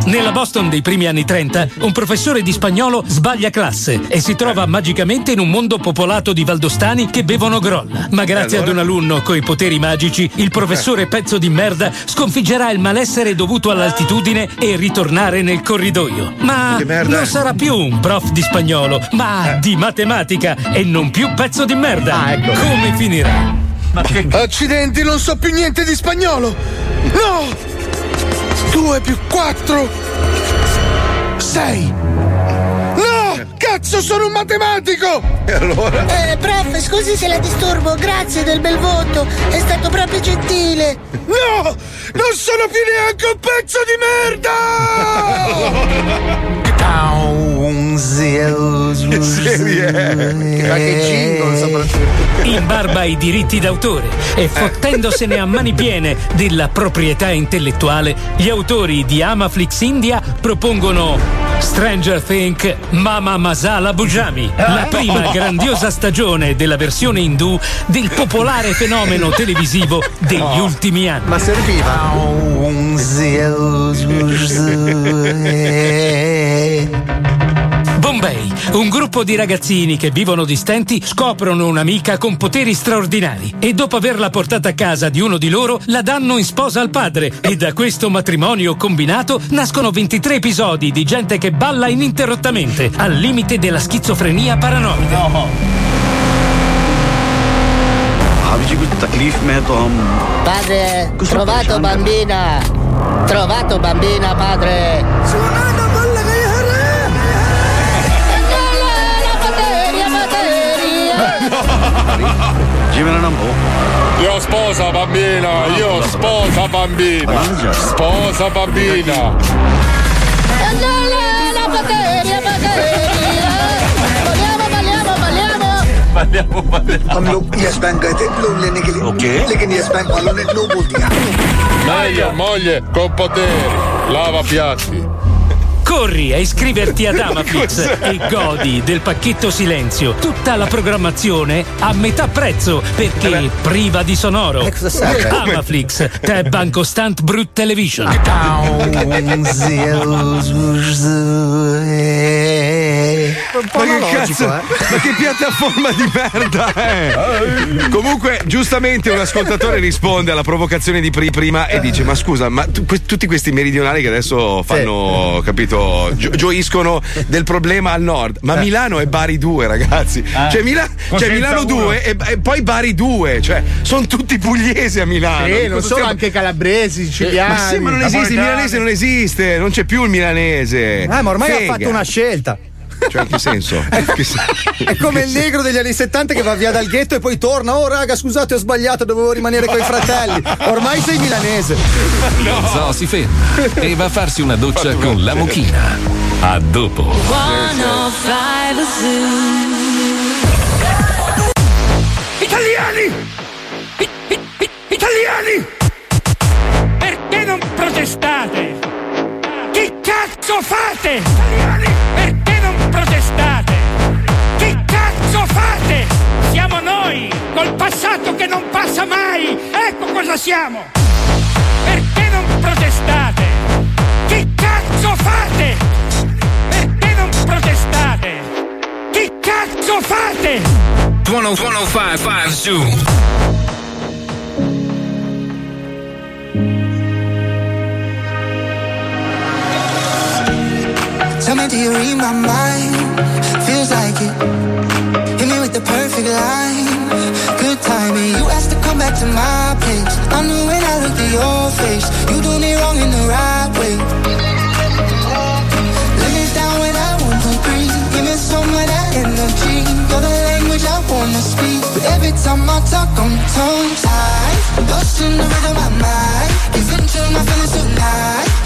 Nella Boston dei primi anni 30, un professore di spagnolo sbaglia classe e si trova magicamente in un mondo popolato di valdostani che bevono grolla. Ma grazie ad un alunno coi poteri magici, il professore pezzo di merda sconfiggerà il malessere dovuto all'altitudine e ritornare nel corridoio. Ma non sarà più un prof di spagnolo, ma di matematica e non più pezzo di merda. Come finirà? Accidenti, non so più niente di spagnolo! No! 2 più 4 6 No! Cazzo, sono un matematico! E allora? Eh, prof, scusi se la disturbo, grazie del bel voto, è stato proprio gentile. No! Non sono più neanche un pezzo di merda! [LAUGHS] Che serie Ma che jingle soprattutto. In barba ai diritti d'autore e fottendosene a mani piene della proprietà intellettuale, gli autori di Amaflix India propongono Stranger Think Mama Masala Bujami, la prima grandiosa stagione della versione indù del popolare fenomeno televisivo degli ultimi anni. Ma serviva. Bombay, un gruppo di ragazzini che vivono di stenti scoprono un'amica con poteri straordinari e dopo averla portata a casa di uno di loro la danno in sposa al padre e da questo matrimonio combinato nascono 23 episodi di gente che balla ininterrottamente al limite della schizofrenia paranoide. No. Padre, trovato bambina! Trovato bambina, padre! जी मेरा नाम हो Io sposa bambina, io sposa bambina. Sposa bambina. La batteria, batteria. Balliamo, balliamo, balliamo. हम लोग yes bank गए थे लोन लेने के लिए ओके। लेकिन यस बैंक वालों ने नो बोल दिया Meglio moglie con poteri. Lava piatti. Corri a iscriverti ad [LAUGHS] Amaflix e godi del pacchetto silenzio. Tutta la programmazione a metà prezzo perché priva di sonoro. serve? [LAUGHS] Amaflix, Tab Bancostant Brut Television. Ma che cazzo? Ma che piattaforma di merda è? Comunque, giustamente un ascoltatore risponde alla provocazione di pri- prima e dice: Ma scusa, ma tu- que- tutti questi meridionali che adesso fanno, capito, gio- gioiscono del problema al nord. Ma Eh. Milano è Bari 2, ragazzi. Eh. Cioè, Mila- cioè, Milano uno. 2 e, e poi Bari 2. Cioè, sono tutti pugliesi a Milano. Sì, non solo stiamo- anche calabresi, siciliani. Ma sì, ma non esiste, il milanese non esiste, non c'è più il milanese. Eh, ma ormai Fega. ha fatto una scelta. Cioè, in che senso? [LAUGHS] Che se- È come il negro degli anni 70 che va via dal ghetto e poi torna. Oh, raga, scusate, ho sbagliato, dovevo rimanere coi fratelli. Ormai sei milanese. Lo zoo si ferma e va a farsi una doccia con la mucchina. A dopo. 105 Zoo. Italiani! I- i- i- italiani! Perché non protestate? Che cazzo fate? Italiani! Perché protestate? Che cazzo fate? Siamo noi, col passato che non passa mai. Ecco cosa siamo. Perché non protestate? Che cazzo fate? Perché non protestate? Che cazzo fate? 105, 5, 5, 2. coming to you, read my mind. Feels like it. Hit me with the perfect line. Good timing. You asked to come back to my place. I knew when I looked at your face, you do me wrong in the right way. Let me down when I want to breathe. Give me some of that energy. You're the language I wanna speak. But every time I talk, I'm tongue tied. Busting the rhythm of my mind. Giving to my feelings tonight.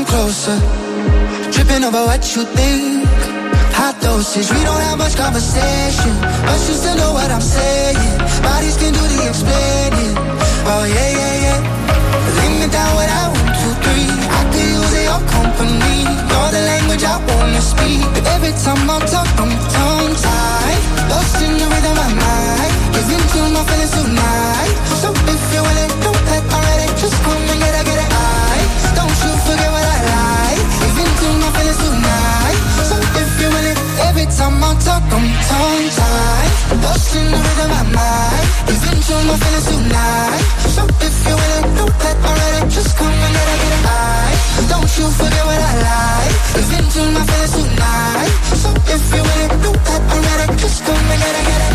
Come closer. Tripping over what you think. Hot dosage, we don't have much conversation. But you still know what I'm saying. Bodies can do the explaining. Oh, yeah, yeah, yeah. Lay me down with I one, two, three. I could use your company. You're the language I wanna speak. But every time I talk, I'm tongue tied. Lost in the rhythm of my mind. Giving to my feelings tonight. Time talk, I'm tongue tied. Lost in the rhythm of my mind. Giving to my feelings tonight. So if you're willing, don't let already. Just come and get it, get it. Don't you forget what I like. Giving to my feelings tonight. So if you're willing, don't let already. Just come and get it, get it.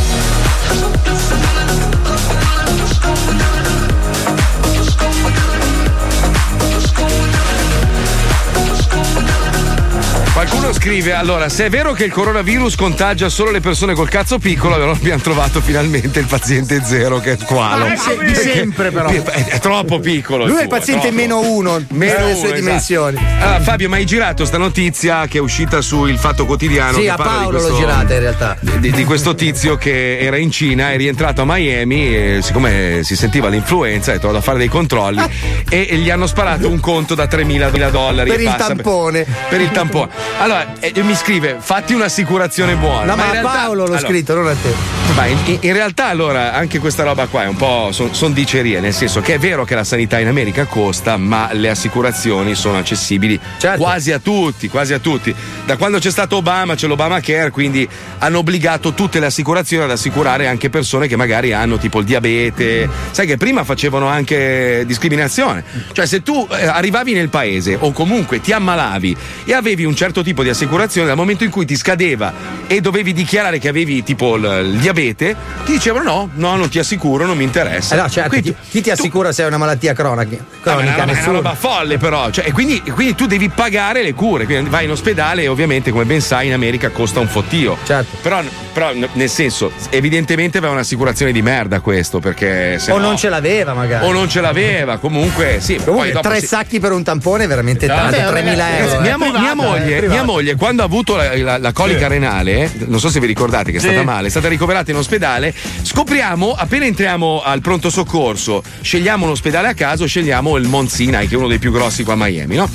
Qualcuno scrive: Allora, se è vero che il coronavirus contagia solo le persone col cazzo piccolo, allora abbiamo trovato finalmente il paziente zero che è squalo. Ah, di se- di sempre, però. È, è troppo piccolo. Lui è il tuo, paziente troppo. meno uno Meno uno, sue esatto. dimensioni. Allora, Fabio, ma hai girato sta notizia che è uscita su Il Fatto Quotidiano? Sì, che a Paolo questo- l'ho girata in realtà. Di, di questo tizio che era in Cina, è rientrato a Miami e siccome si sentiva l'influenza, detto vado a fare dei controlli e, e gli hanno sparato un conto da 3.000 dollari. Per e il passa- tampone. Per il tampone. Allora, eh, mi scrive, fatti un'assicurazione buona. No, ma, in a realtà- Paolo l'ho allora, scritto, non a te. Ma in, in- realtà allora anche questa roba qua è un po' sono dicerie, nel senso che è vero che la sanità in America costa, ma le assicurazioni sono accessibili Certo. quasi a tutti, quasi a tutti. Da quando c'è stato Obama c'è l'Obama Care, quindi hanno obbligato tutte le assicurazioni ad assicurare anche persone che magari hanno tipo il diabete. Sai che prima facevano anche discriminazione. Cioè se tu eh, arrivavi nel paese o comunque ti ammalavi e avevi un certo tipo di assicurazione, dal momento in cui ti scadeva e dovevi dichiarare che avevi tipo il, il diabete, ti dicevano no, no, non ti assicuro, non mi interessa. Eh no, certo, Quindi chi, chi ti assicura se è una malattia cronica? È cronica una, è una nessuno. roba folle, però. Cioè, e quindi, e quindi tu devi pagare le cure. Quindi vai in ospedale e ovviamente, come ben sai, in America costa un fottio. Certo. Però, però, nel senso, evidentemente aveva un'assicurazione di merda questo, perché se O no- non ce l'aveva, magari. O non ce l'aveva, comunque, sì. Comunque, poi tre si- sacchi per un tampone è veramente tanto, Vabbè, 3.000 ragazzi, euro. Mia, eh. mo- mia moglie, mia moglie, quando ha avuto la, la- la colica Sì. renale, non so se vi ricordate che è Sì. stata male, è stata ricoverata in ospedale. Scopriamo, appena entriamo al pronto soccorso, scegliamo un ospedale a caso, scegliamo il Mount Sinai, che è uno dei più grossi qua a Miami, no?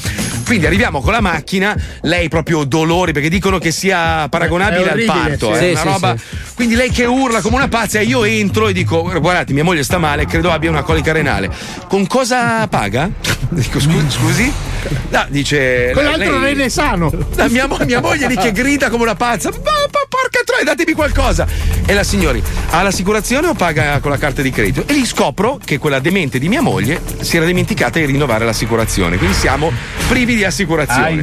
Quindi arriviamo con la macchina, lei proprio dolori, perché dicono che sia paragonabile al parto, sì. è Sì, roba. sì. Quindi lei che urla come una pazza e io entro e dico: Guardate, mia moglie sta male, credo abbia una colica renale. Con cosa paga? [LAUGHS] Dico, "Scu- scusi? No, dice. Con l'altro lei- rene sano. la mia, mia moglie lì che grida come una pazza. "Ma- ma porca troia, datemi qualcosa. E la signori, ha l'assicurazione o paga con la carta di credito? E lì scopro che quella demente di mia moglie si era dimenticata di rinnovare l'assicurazione. Quindi siamo privi di assicurazione.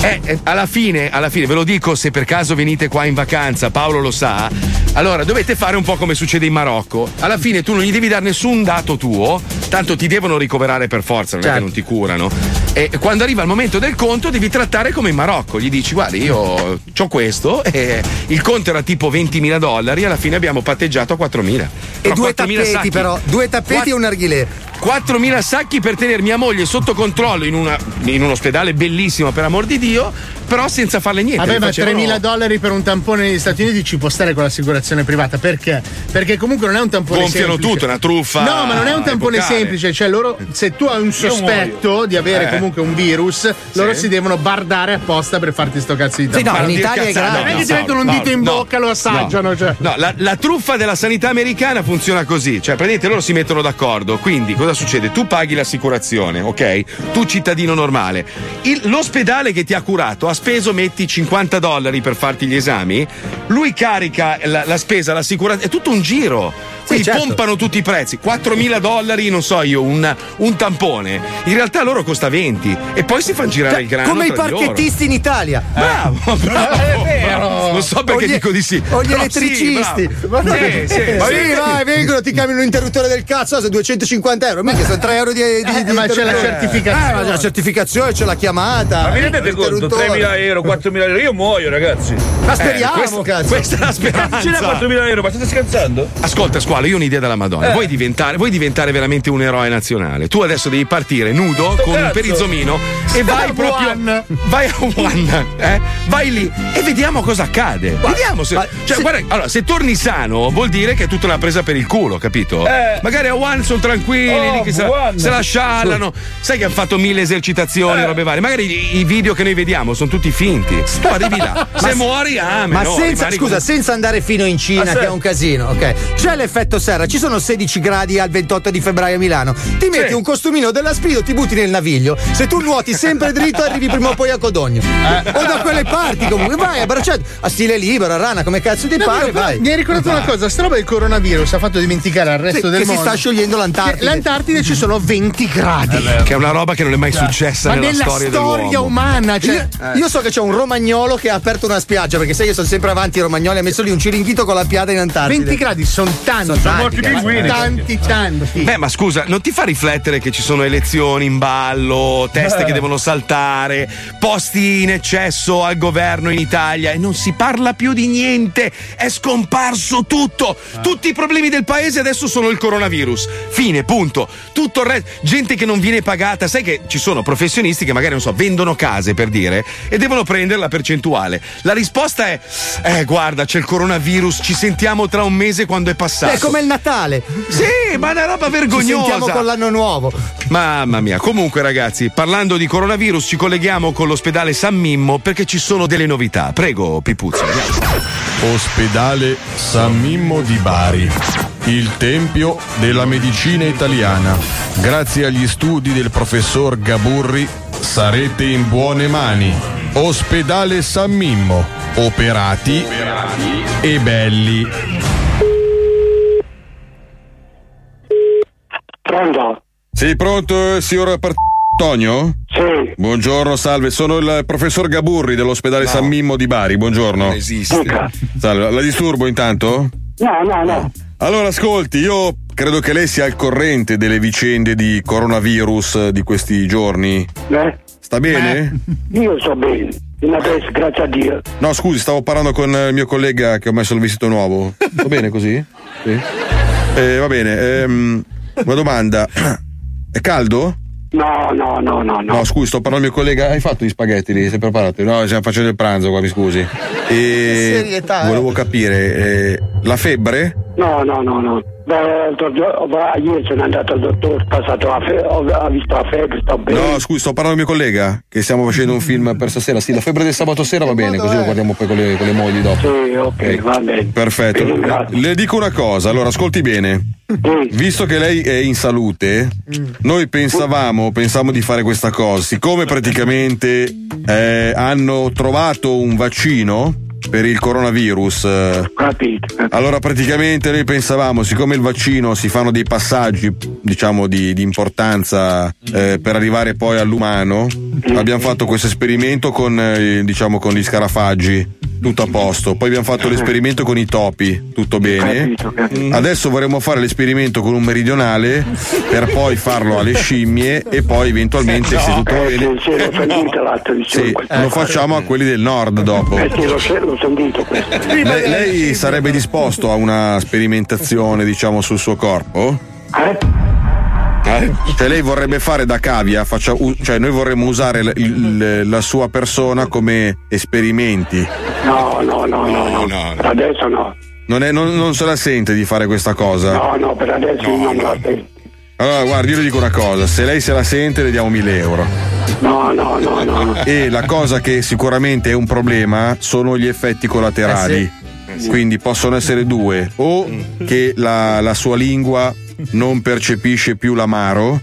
Eh, eh, alla fine, alla fine, ve lo dico se per caso venite qua in vacanza, Paolo lo sa. Allora dovete fare un po' come succede in Marocco. Alla fine tu non gli devi dare nessun dato tuo, tanto ti devono ricoverare per forza, non è che non ti curano. E quando arriva il momento del conto devi trattare come in Marocco. Gli dici guarda io ho questo e il conto era tipo 20.000 dollari, alla fine abbiamo patteggiato a 4.000. E due 4.000 tappeti, sacchi. però. Due tappeti Quatt- e un narghilè. 4.000 sacchi per tenere mia moglie sotto controllo in, una- in un ospedale bellissimo, per amor di Dio, però senza farle niente. Vabbè, ma facevano- 3.000 dollari per un tampone negli Stati Uniti ci può stare con l'assicurazione privata. Perché? Perché comunque non è un tampone Gonfiano semplice. tutto, è una truffa No, ma non è un tampone epocale. semplice. Cioè, loro, se tu hai un sospetto di avere Eh. comunque un virus, loro Sì. si devono bardare apposta per farti sto cazzo di Sì, tampone. no, in Italia è gratis. Non è che ti No, mettono un dito in no, bocca lo assaggiano. No, Cioè. No, la, la truffa della sanità americana funziona così: cioè, praticamente loro si mettono d'accordo. Quindi, cosa succede? Tu paghi l'assicurazione, ok? Tu, cittadino normale. Il- l'ospedale che ti ha curato ha speso, metti 50 dollari per farti gli esami. Lui carica la, la spesa, l'assicurazione. È tutto un giro. Quindi certo. pompano tutti i prezzi. 4.000 dollari, non so io, un, un tampone. In realtà loro costa 20 e poi si fanno girare il grano. Come i parchettisti in Italia. Bravo, bravo. È vero. Non so perché gli- dico di sì. O gli Però elettricisti. sì, bravo. Sì, sì, Ma sì. vai, vengono, ti cambiano l'interruttore del cazzo, sono 250 euro. Mica sono 3 euro di, di, di ma c'è la certificazione. Eh, ma c'è la certificazione, c'è la chiamata. Ma vi rendete conto? l'interruttore. 3.000 euro, 4.000 euro, io muoio ragazzi. Ma speriamo, Eh, questo- cazzo. Questa è la speranza. Ce n'è 4.000 euro, ma state scherzando? Ascolta, squalo, io ho un'idea della Madonna. Eh. Vuoi, diventare, vuoi diventare veramente un eroe nazionale? Tu adesso devi partire nudo con un cazzo. perizoma blasomino e vai proprio. Vai a Wuhan, eh? Vai lì e vediamo cosa accade. Vediamo se. Cioè, guarda, allora, se torni sano, vuol dire che è tutta una presa per il culo, capito? Eh. Magari a Wuhan sono tranquilli, Oh, lì che se, Wuhan. se la sciallano. Sai che hanno fatto mille esercitazioni, Eh. robe varie. Magari i, i video che noi vediamo sono tutti finti. Tu arrivi là, [LAUGHS] Ma se se- muori, ah, Ma no, senza, scusa, con- senza andare fino in Cina, Ah, sì. che è un casino, ok? C'è l'effetto serra, ci sono 16 gradi al 28 di febbraio a Milano. Ti metti un costumino della Spido, ti butti nel naviglio. Se tu nuoti sempre dritto, arrivi prima o poi a Codogno. Eh. O da quelle parti, comunque. Vai a bracciato, a stile libero, a rana, come cazzo ti No, pare, vai. Mi hai ricordato una cosa, sta roba del coronavirus ha fatto dimenticare al resto Sì, del che si mondo. sta sciogliendo l'Antartide. Che L'Antartide ci sono 20 gradi. Che è una roba che non è mai successa Ma nella, nella storia, storia dell'uomo. umana, cioè. Io, io so che c'è un romagnolo che ha aperto una spiaggia, perché sai che sono sempre avanti i romagnoli, ha messo lì un ciringhito con la piada in Antartide. 20 gradi sono tanti, Sono tanti, cazzo. tanti, tanti. Beh, ma scusa, non ti fa riflettere che ci sono elezioni in ballo, teste Eh. che devono saltare, posti in eccesso al governo in Italia e non si parla più di niente? È scomparso tutto! Tutti i problemi del paese adesso sono il coronavirus. Fine, punto. Tutto il resto. Gente che non viene pagata. Sai che ci sono professionisti che magari, non so, vendono case per dire e devono prendere la percentuale. La risposta è: Eh, guarda, c'è il coronavirus, ci sentiamo tra un mese quando è passato. È come il Natale. Sì, ma è una roba vergognosa. Ci sentiamo con l'anno nuovo. Mamma mia, comunque ragazzi, parlando di coronavirus ci colleghiamo con l'ospedale San Mimmo perché ci sono delle novità. Prego, Pipuzzo. Ospedale San Mimmo di Bari, il tempio della medicina italiana. Grazie agli studi del professor Gaburri sarete in buone mani. Ospedale San Mimmo, operati e belli. Pronto? Sei pronto, signor Part- Antonio? Sì. Buongiorno, salve, sono il professor Gaburri dell'ospedale San Mimmo di Bari, buongiorno. Non esiste. Salve, la disturbo intanto? No, no, no. Allora, ascolti, io credo che lei sia al corrente delle vicende di coronavirus eh, di questi giorni. Eh? Sta bene? Io sto bene. Adesso, grazie a Dio. No, scusi, stavo parlando con eh, il mio collega che ho messo il vestito nuovo. Va bene così? Sì. Eh, va bene, ehm, una domanda. È caldo? No, no, no, no, no. No, scusi, sto parlando al mio collega. Hai fatto gli spaghetti lì? Sei preparato? No, stiamo facendo il pranzo qua, mi scusi. E Serietà, eh. volevo capire, eh, la febbre? No, no, no, no. Dottor- ieri sono andato al dottore, ho passato la fe- ho, visto la febbre, sto bene. No, scusi, sto parlando al mio collega che stiamo facendo un film per stasera. Sì, la febbre del sabato sera va bene, così lo guardiamo poi con le, con le mogli dopo. Sì, ok, va bene. Perfetto. Le dico una cosa, allora ascolti bene. Visto che lei è in salute, noi pensavamo, pensavamo di fare questa cosa. Siccome praticamente eh, hanno trovato un vaccino per il coronavirus. Allora praticamente noi pensavamo, siccome il vaccino si fanno dei passaggi, diciamo, di, di importanza eh, per arrivare poi all'umano, abbiamo fatto questo esperimento con, eh, diciamo, con gli scarafaggi. Tutto a posto, poi abbiamo fatto l'esperimento con i topi, tutto bene. Adesso vorremmo fare l'esperimento con un meridionale per poi farlo alle scimmie e poi eventualmente se tutto va Eh, bene sì, lo facciamo a quelli del nord dopo. Eh. Lei, lei sarebbe disposto a una sperimentazione, diciamo, sul suo corpo? Eh? Cioè lei vorrebbe fare da cavia, faccia- u- cioè noi vorremmo usare l- il- la sua persona come esperimenti. No, no, no, no, no. Per adesso no. Non, è- non- non se la sente di fare questa cosa? No, no, per adesso non me la sento. Allora, guardi, io le dico una cosa: se lei se la sente, le diamo 1000 euro. No, no, no, no. no. E la cosa che sicuramente è un problema sono gli effetti collaterali. Quindi possono essere due: o che la, la sua lingua non percepisce più l'amaro.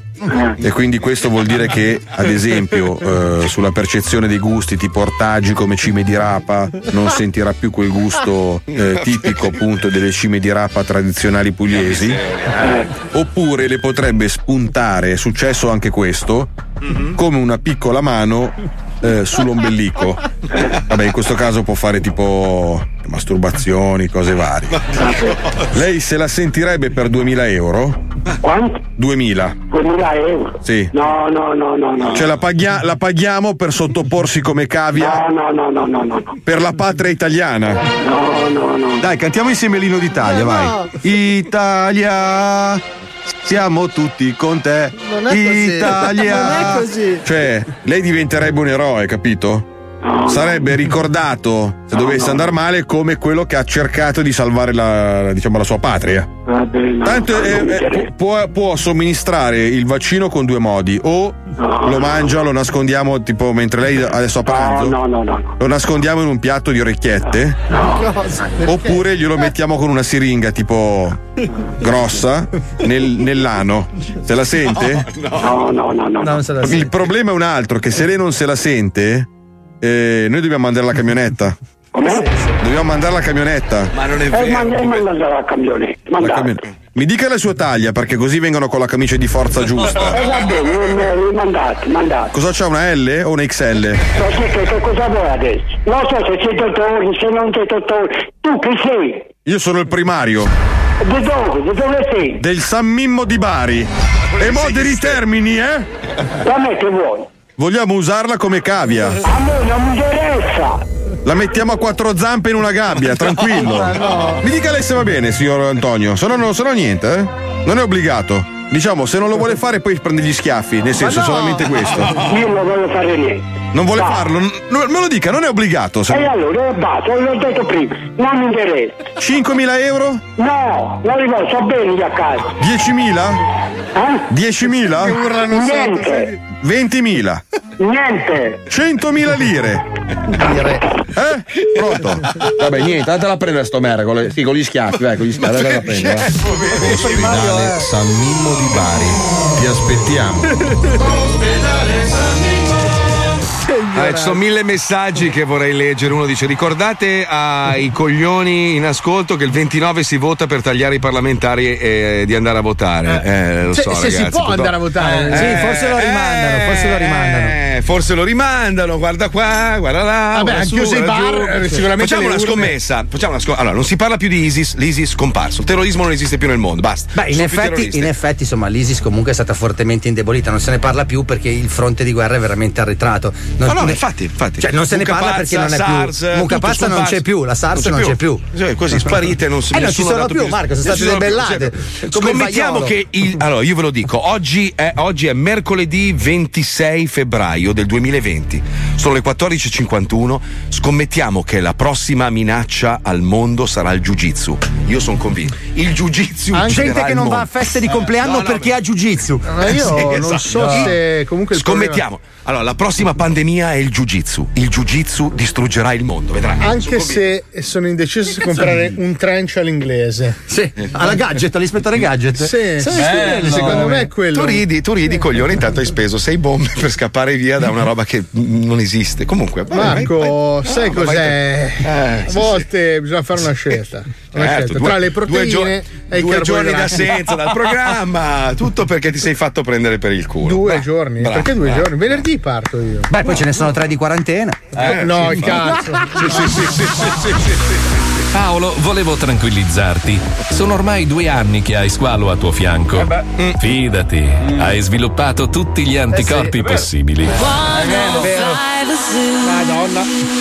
E quindi questo vuol dire che, ad esempio, eh, sulla percezione dei gusti tipo ortaggi come cime di rapa, non sentirà più quel gusto eh, tipico appunto delle cime di rapa tradizionali pugliesi. Oppure le potrebbe spuntare, è successo anche questo, come una piccola mano eh, sull'ombelico. Vabbè, in questo caso può fare tipo masturbazioni, cose varie. Lei se la sentirebbe per 2000 euro? Quanto? 2000. 2000 euro? Sì. No, no, no, no, no. Cioè la, paghia- la paghiamo per sottoporsi come cavia No, no, no, no, no, no. per la patria italiana. No, no, no. Dai, cantiamo insieme l'ino d'Italia, vai. Italia, Siamo tutti con te. Non è così. Italia. Non è così. Cioè, lei diventerebbe un eroe, capito? Sarebbe ricordato, se dovesse andare male, come quello che ha cercato di salvare la, diciamo, la sua patria. Tanto eh, eh, può, può somministrare il vaccino con due modi: o lo mangia, lo nascondiamo, tipo mentre lei adesso a pranzo, No, no, no, no. lo nascondiamo in un piatto di orecchiette, oppure glielo mettiamo con una siringa tipo grossa nel- nell'ano. Se la sente? No, no, no, no. non se la Il problema è un altro: che se lei non se la sente, eh, noi dobbiamo mandare la camionetta. Dobbiamo mandare la camionetta. Ma non è E manda, e manda la camionetta. La camionetta. Mi dica la sua taglia, perché così vengono con la camicia di forza giusta. E va bene, eh, mandate, mandate. Cosa c'ha una L o una XL? Ma che, che, che cosa vuoi adesso? Non so se sei dottore, se non sei dottore. Tu chi sei? Io sono il primario Di dove? Di dove sei? del San Mimmo di Bari. E moderi termini, eh? Da me che vuoi? Vogliamo usarla come cavia. A me non mi interessa. La mettiamo a quattro zampe in una gabbia, tranquillo. [LAUGHS] No, no. Mi dica lei se va bene, signor Antonio. Se no, no, se no niente, eh? Non è obbligato. Diciamo, se non lo vuole fare, poi prende gli schiaffi. Nel senso, no. solamente questo. Io non voglio fare niente. Non vuole Va. farlo? N- Me lo dica, non è obbligato. se- E allora, basta, l'ho detto prima, non mi interessa. 5.000 euro? No, non li voglio, so bene a casa. 10.000? Eh? 10.000? Niente, 20.000? niente. 100.000 lire? Eh? Pronto? Vabbè, niente, andatela a prendere sto merda con, le- sì, con gli schiaffi, vai, con gli schiaffi, andatela a prendere. vai. Ospedale San Mimmo di Bari. Ti aspettiamo. Ah, ci sono mille messaggi che vorrei leggere. Uno dice: Ricordate ai coglioni in ascolto che il 29 si vota per tagliare i parlamentari e di andare a votare. Eh, lo Se, so, se si ragazzi, può purtroppo- andare a votare. Eh, Sì, forse lo rimandano, forse lo rimandano. Eh, forse lo rimandano, guarda qua, guarda là. Vabbè, guarda hanno su, chiuso i bar, giù. eh, sicuramente Facciamo una scommessa. Facciamo una scommessa. Allora, non si parla più di ISIS, l'ISIS è scomparso. Il terrorismo non esiste più nel mondo, basta. Beh, in effetti, in effetti, insomma, l'ISIS comunque è stata fortemente indebolita, non se ne parla più perché il fronte di guerra è veramente arretrato. Non, No, no, ne- infatti, infatti. Cioè, non se ne Mucca parla perché non è pazza, più. SARS, Mucca pazza non c'è più, la SARS non c'è più. Sì, così sparite non si Eh, non ci sono più, Marco, sono state ci sono le più, bellate. sì. Come il Scommettiamo che il, allora io ve lo dico, oggi è, oggi è mercoledì 26 febbraio del 2020. Sono le 14:51. Scommettiamo che la prossima minaccia al mondo sarà il jiu-jitsu. Io sono convinto. Il jiu-jitsu Ha gente che non va a feste di compleanno No, no, perché ha jiu-jitsu. Ma io Sì, non esatto. so se comunque il Scommettiamo. Allora, la prossima pandemia è il jiu-jitsu. Il jiu-jitsu distruggerà il mondo, vedrai. Anche se sono indeciso se comprare un trench all'inglese. Sì, alla gadget, all'ispettore gadget. Sì, Sì, sì, secondo me è quello. Tu ridi, tu ridi, coglione, intanto hai speso sei bombe per scappare via da una roba che non esiste. Comunque, Marco, vai, vai. sai No, cos'è? vai- Eh, A sì, volte bisogna fare una scelta. Una Certo, due- tra le proteine gio- e i due giorni d'assenza dal [LAUGHS] programma, tutto perché ti sei fatto prendere per il culo. Due Bravo, giorni? bravo, Perché due bravo. giorni? Venerdì parto io. Beh, poi ce ne sono tre di quarantena. Eh, no, sì, il cazzo. [LAUGHS] Sì, sì, sì, sì, sì, sì, sì, sì. Paolo, volevo tranquillizzarti. Sono ormai due anni che hai squalo a tuo fianco. mm. Fidati, hai sviluppato tutti gli anticorpi possibili. Madonna.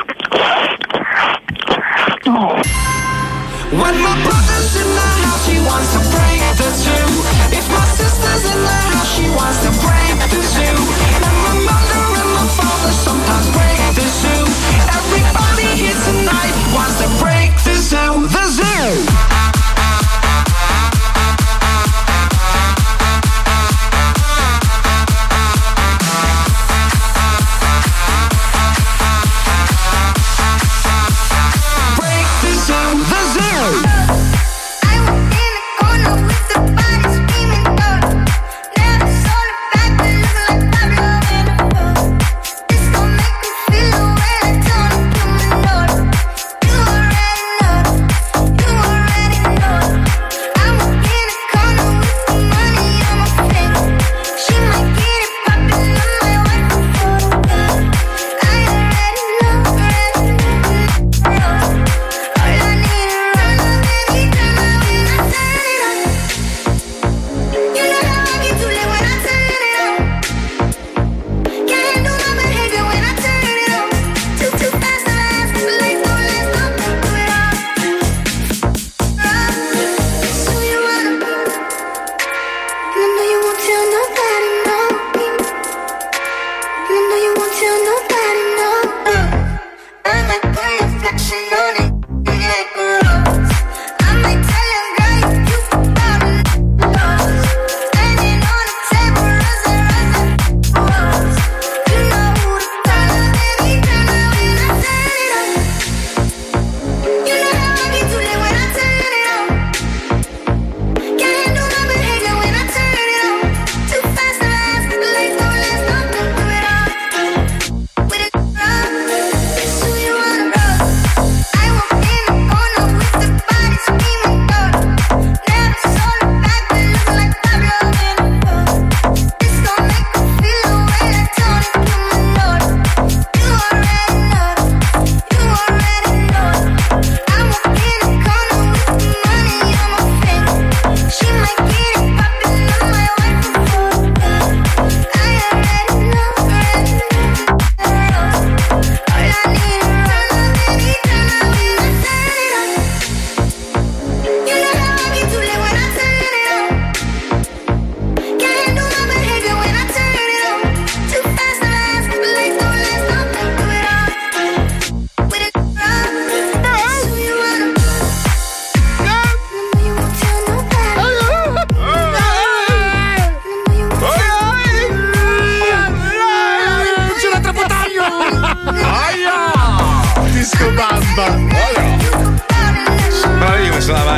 just to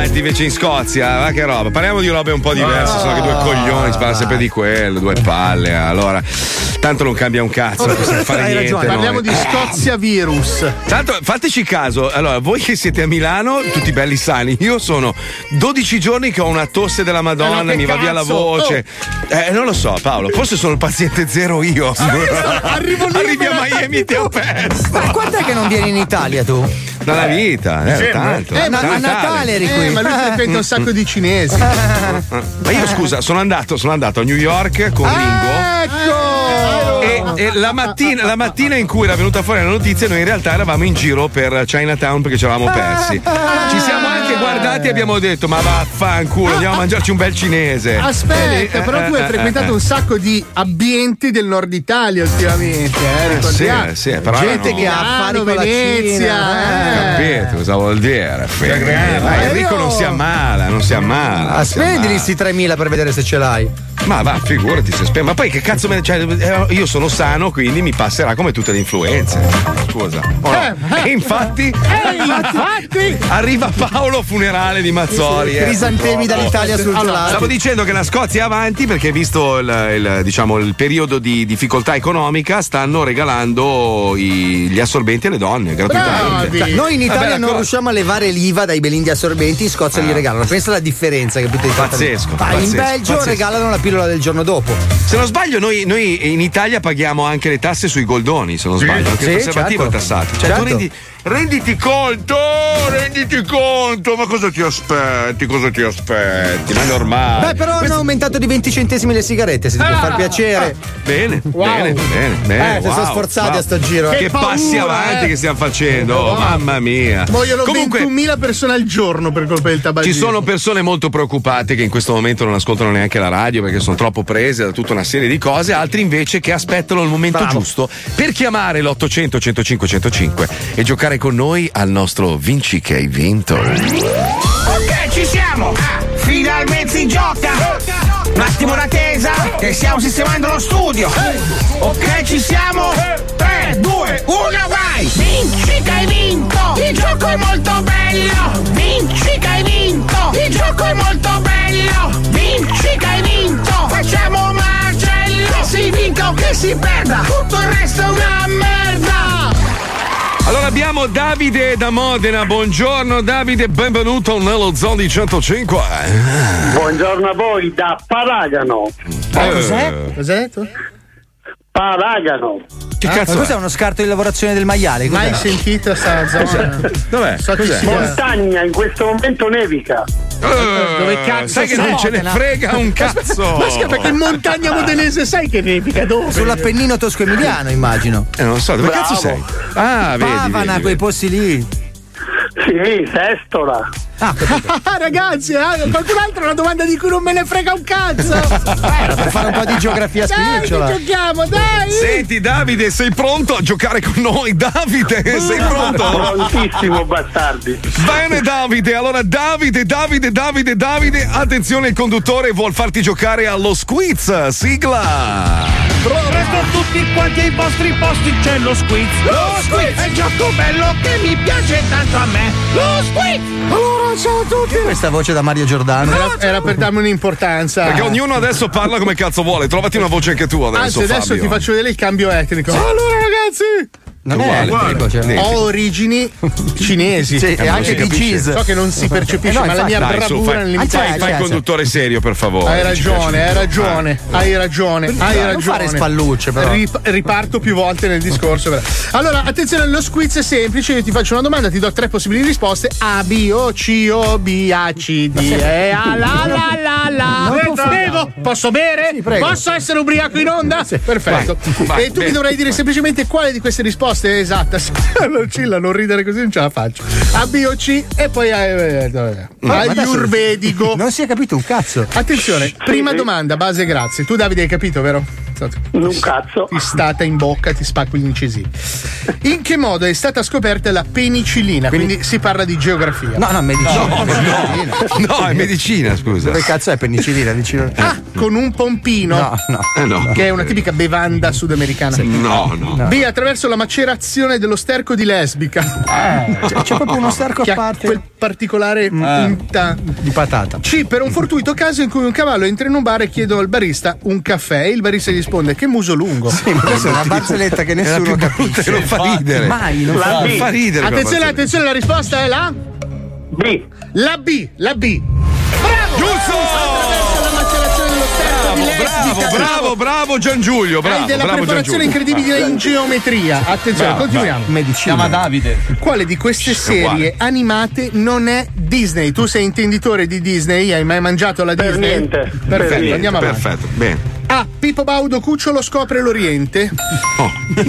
posti invece in Scozia, ma che roba. Parliamo di robe un po' diverse, sono che due coglioni, si parla sempre di quello, due palle. Allora, tanto non cambia un cazzo, non possiamo fare Hai niente. ragione. Parliamo noi. di Scozia virus. Tanto fateci caso, allora voi che siete a Milano, tutti belli sani, io sono 12 giorni che ho una tosse della Madonna, Eh, che mi va via la voce. Eh, non lo so, Paolo, forse sono il paziente zero io. [LAUGHS] Arrivo lì, Arrivi a Miami e ti ho perso. Ma quant'è che non vieni in Italia tu? Dalla vita, eh, Sì, tanto. eh, ma a Natale eri qui. Eh, ma lui frequenta un sacco di cinesi. [LAUGHS] Ma io scusa, sono andato, sono andato a New York con Ringo. Ecco! E, la, mattina, la mattina in cui era venuta fuori la notizia, noi in realtà eravamo in giro per Chinatown perché ci eravamo persi. Ci siamo anche guardati e abbiamo detto: Ma vaffanculo, andiamo a mangiarci un bel cinese. Aspetta, però tu eh, hai eh, frequentato eh, un sacco di ambienti del nord Italia ultimamente, eh, Eh, ricordiamo. sì, sì, però Gente erano- che ha affari con la Venezia, Cina, eh. Capito cosa vuol dire? Enrico non si ammala, non si ammala. Ah, spendili sti 3000 per vedere se ce l'hai. Ma va, figurati se spende. Ma poi che cazzo me. Cioè, eh, io sono sano, quindi mi passerà come tutte le influenze. Scusa. O no? E infatti. Eh, infatti! Arriva Paolo funerale di Mazzoli. eh, Crisantemi purtroppo. dall'Italia sul Allora, gelato. Stavo dicendo che la Scozia è avanti perché, visto il, il, diciamo, il periodo di difficoltà economica, stanno regalando i- gli assorbenti alle donne gratuitamente. Cioè, noi in Italia Vabbè, non co- riusciamo a levare l'IVA dai belindi assorbenti, in Scozia Ah. li regalano. Pensa alla differenza, capito? Pazzesco, Ma in Belgio pazzesco. regalano la pillola del giorno dopo. Se non sbaglio, noi, noi in Italia paghiamo anche le tasse sui goldoni. Se non Sì, sbaglio, anche sì, il preservativo certo. è tassato. Cioè, Certo. tu rendi, renditi conto, renditi conto. Ma cosa ti aspetti? Cosa ti aspetti? Ma è normale. Beh, però hanno aumentato di 20 centesimi le sigarette, se ti può far piacere. Bene, Wow. bene, bene, bene. Eh, si sono wow, sforzati wow. a sto giro, eh. Che, Che passi paura, avanti eh. che stiamo facendo. Oh, Wow. mamma mia. Muoiono Comunque, 21.000 persone al giorno per colpa del Ci tabagismo. sono persone molto preoccupate che in questo momento non ascoltano neanche la radio perché sono troppo prese da tutta una serie di cose, altri invece che aspettano il momento giusto per chiamare l'800 105 105 e giocare con noi al nostro Vinci che hai vinto. Ok, ci siamo! Finalmente si gioca! Un attimo d'attesa, che stiamo sistemando lo studio! Ok, ci siamo! 3, 2, 1, vai! Vinci che hai vinto! Il gioco è molto bello! Vinci che hai vinto! Il gioco è molto bello! Vinci che hai vinto! Facciamo un macello! Che si vinca o che si perda! Tutto il resto è una merda! Allora abbiamo Davide da Modena, buongiorno Davide, benvenuto nello Zoni 105. Buongiorno a voi da Paragano. Eh, Cos'è detto? Paragano. Che Ah, ma cos'è uno scarto di lavorazione del maiale? Cos'è? Mai sentita sta zona? Dov'è? So Cos'è? Montagna, in questo momento nevica. Dove cazzo sai che non ce ne frega un cazzo. Ma scusa, perché in montagna modenese sai che nevica dove? Sull'Appennino tosco-emiliano, immagino. Eh, non so, dove Bravo. cazzo sei? Ah, vedi. Pavana, vedi, quei vedi. posti lì. Sì, Sestola. Ah, [LAUGHS] ragazzi, eh, qualcun altro ha una domanda di cui non me ne frega un cazzo. Era per fare un po' di geografia Dai, spicciola. che giochiamo, dai. Senti Davide, sei pronto a giocare con noi? Davide, sei pronto? Prontissimo, bastardi. Bene Davide, allora Davide, Davide, Davide, Davide, attenzione il conduttore vuol farti giocare allo squiz, sigla! Resto tutti quanti ai vostri posti, c'è lo squiz. Lo squiz è il gioco bello che mi piace tanto a me. Lo squiz! Allora, ciao a tutti. Questa voce da Mario Giordano. Era, era per darmi un'importanza. Perché ognuno adesso parla come cazzo vuole, trovati una voce anche tu adesso, Anzi, adesso Fabio. ti faccio vedere il cambio etnico. Allora, ragazzi. Non è Uguale. etnico, cioè. Ho origini [LAUGHS] cinesi. Sì, e Non anche di cheese. So che non si percepisce, Eh no, ma la mia Dai, su, bravura fai, nel Ah, fai, c'è, fai conduttore serio per favore. Hai piace ragione, hai ragione, hai ragione, hai Non ragione. fare spallucce, però. Rip- riparto più volte nel discorso. però. Allora, attenzione, lo squiz è semplice. Io ti faccio una domanda, ti do tre possibili risposte: A, B, O, C, O, B, A, C, D, E, A, [LAUGHS] la, la, la, la. Non Eh, confondere. Prego, posso bere? Sì. Posso essere ubriaco in onda? Perfetto. Vai, vai, e tu mi dovrai dire semplicemente quale di queste risposte è esatta. Lucilla, non ridere così non ce la faccio. A, B o C e poi a, eh, eh, Ma Ayurvedico. Non si è capito un cazzo. Attenzione, prima domanda, base grazie. Tu Davide hai capito, vero? Un cazzo. Ti stata in bocca, ti spacco gli incisivi. In che modo è stata scoperta la penicillina? Quindi, si parla di geografia. No, no, medicina. No, medicina. No, è medicina, scusa. Dove cazzo è penicillina? Vicino- A. Con un pompino. No, no. Eh, no. Che è una tipica bevanda sudamericana. No, no. B. Attraverso la macerazione dello sterco di lesbica. c'è- c'è proprio uno sterco a Che parte. Quel particolare unta- Di patata. C. Per un fortuito caso in cui un cavallo entra in un bar e chiedo al barista un caffè. Il barista gli risponde: Che muso lungo. Sì, ma questa è una barzelletta che nessuno capisce. non fa ridere. Mai, non fa, fa ridere. Attenzione, attenzione, la risposta è la B. La B, la B. Bravo! Giusto! Attraverso la macerazione dello sterco di Bravo, bravo, bravo Gian Giulio, bravo. Hai della bravo preparazione incredibile in geometria. Attenzione, Bravo, continuiamo. bravo. Medicina. Chiama Davide. Quale di queste serie animate non è Disney? Tu sei intenditore di Disney? Hai mai mangiato la Per Disney? niente. Perfetto, Per niente, andiamo avanti. Perfetto, bene. A. Pippo Baudo Cucciolo scopre l'Oriente. Oh. [LAUGHS]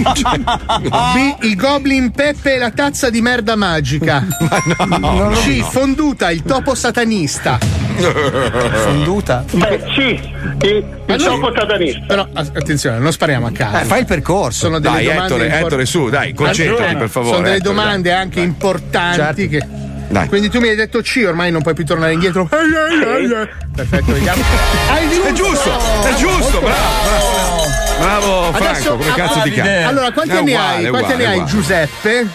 B. Il Goblin Peppe e la tazza di merda magica. [LAUGHS] no, C. no. Fonduta, il topo satanista. [LAUGHS] Fonduta. Eh, sì, il, il topo satanista. Però attenzione, non spariamo a caso. Eh, fai il percorso. Sono delle Dai, domande Ettore, import- Ettore, su, dai, concentrati Allora, per favore. Sono delle Ettore, domande dai. anche importanti Certo. che. Dai. Quindi tu mi hai detto C, ormai non puoi più tornare indietro. Perfetto, vediamo. [LAUGHS] È giusto, è giusto, bravo, bravo. Bravo Franco, Adesso- come cazzo ti chiami? Allora, quanti È anni uguale, hai? è Quanti uguale, anni hai, uguale. Giuseppe?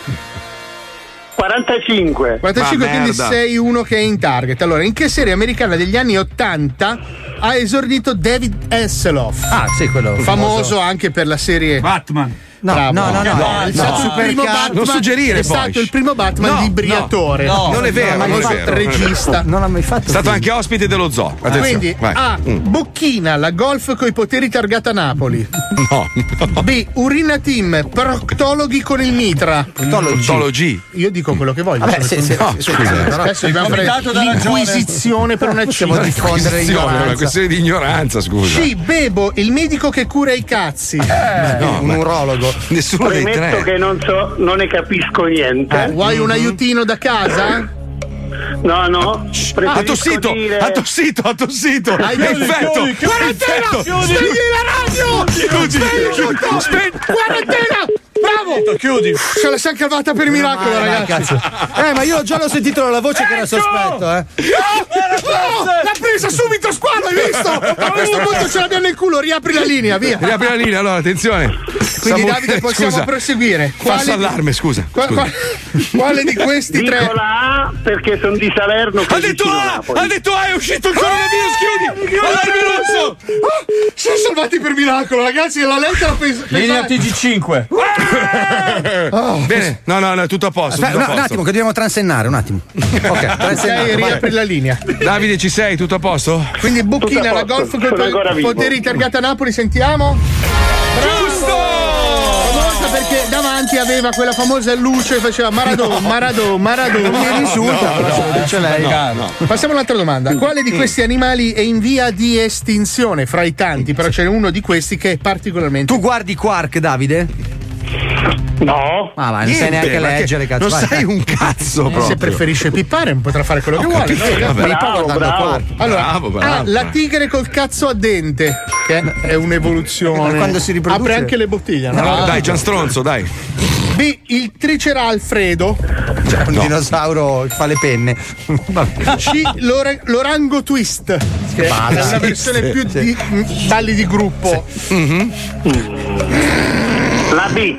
45. 45, Ma quindi merda. sei uno che è in target. Allora, in che serie americana degli anni 80 ha esordito David Hasselhoff? Ah, sì, quello Famoso anche per la serie Batman. No, Bravo. no, no, no, è no. stato il Super primo. Batman. Non suggerire è stato il primo Batman No, di Briatore. no, non è vero, non non è vero, non è vero. regista. Non l'ha mai fatto. È stato anche ospite dello zoo. Attenzione. Quindi vai. A. Mm. Bocchina, la golf coi poteri targata Napoli. No. B. Urina Team, proctologhi con il mitra. Proctologi. Io dico quello che voglio. Vabbè, sì, sì, no, sì, scusa, adesso dobbiamo fare l'inquisizione per una cifra. diffondere È una ignoranza. questione di ignoranza, scusa. C. Bebo, il medico che cura i cazzi. No, un urologo. [LAUGHS] Nessuno dei Premetto tre. che non so, non ne capisco niente. Vuoi un aiutino da casa? No, no. Ha preferisco tossito, dire- ha tossito, ha tossito. Hai effetto. Quarantena! Spegni la radio! Chiudi, Spegni tutto! spegni. Quarantena! Bravo! Chiudi. Ce la siamo cavata per miracolo, ragazzi. Eh, ma io già l'ho sentito dalla voce che era sospetto, eh. No! L'ha presa subito squadra, hai visto? [LAUGHS] A questo punto ce l'abbiamo nel culo, riapri la linea, via. Riapri la linea, allora, attenzione. Quindi Samu- Davide [LAUGHS] possiamo scusa. proseguire. Falso allarme, scusa. qua- scusa. qua- quale di questi Dico tre? la A perché sono di Salerno. Ha detto A! Ha detto A, è uscito il coronavirus, chiudi! Allarme rosso! Ah, siamo salvati per miracolo, ragazzi. La lettera pensa. Linea TG5. Bene, no, no, no, tutto a posto. Aspetta, tutto a no, un posto. attimo, che dobbiamo transennare, un attimo. Ok, [LAUGHS] transennare. riapri la linea. Davide, ci sei? Tutto a posto? Quindi Bucchina, a la golf con vivo. poteri targata Napoli, sentiamo. Famosa perché davanti aveva quella famosa luce che faceva Maradona, Maradona, Maradona. Non mi risulta, se lo dice lei. Passiamo all'altra domanda. Quale di questi animali è in via di estinzione? Fra i tanti, però c'è uno di questi che è particolarmente. Tu guardi Quark, Davide? No. Ah, ma non sai neanche leggere, cazzo. Non vai. sai un cazzo Se proprio. preferisce pippare potrà fare quello che vuole. capito, vabbè. Pippa Bravo, bravo. Quark. Allora, Bravo, bravo. A, la tigre col cazzo a dente, che è un'evoluzione. Ma quando si riproduce? Apre anche le bottiglie, no? No, dai, Gian Stronzo, dai. B, il triceralfredo. Cioè, un dinosauro che fa le penne. [LAUGHS] C, l'ora- l'orango twist. Che è una versione più di mm, balli di gruppo. La B.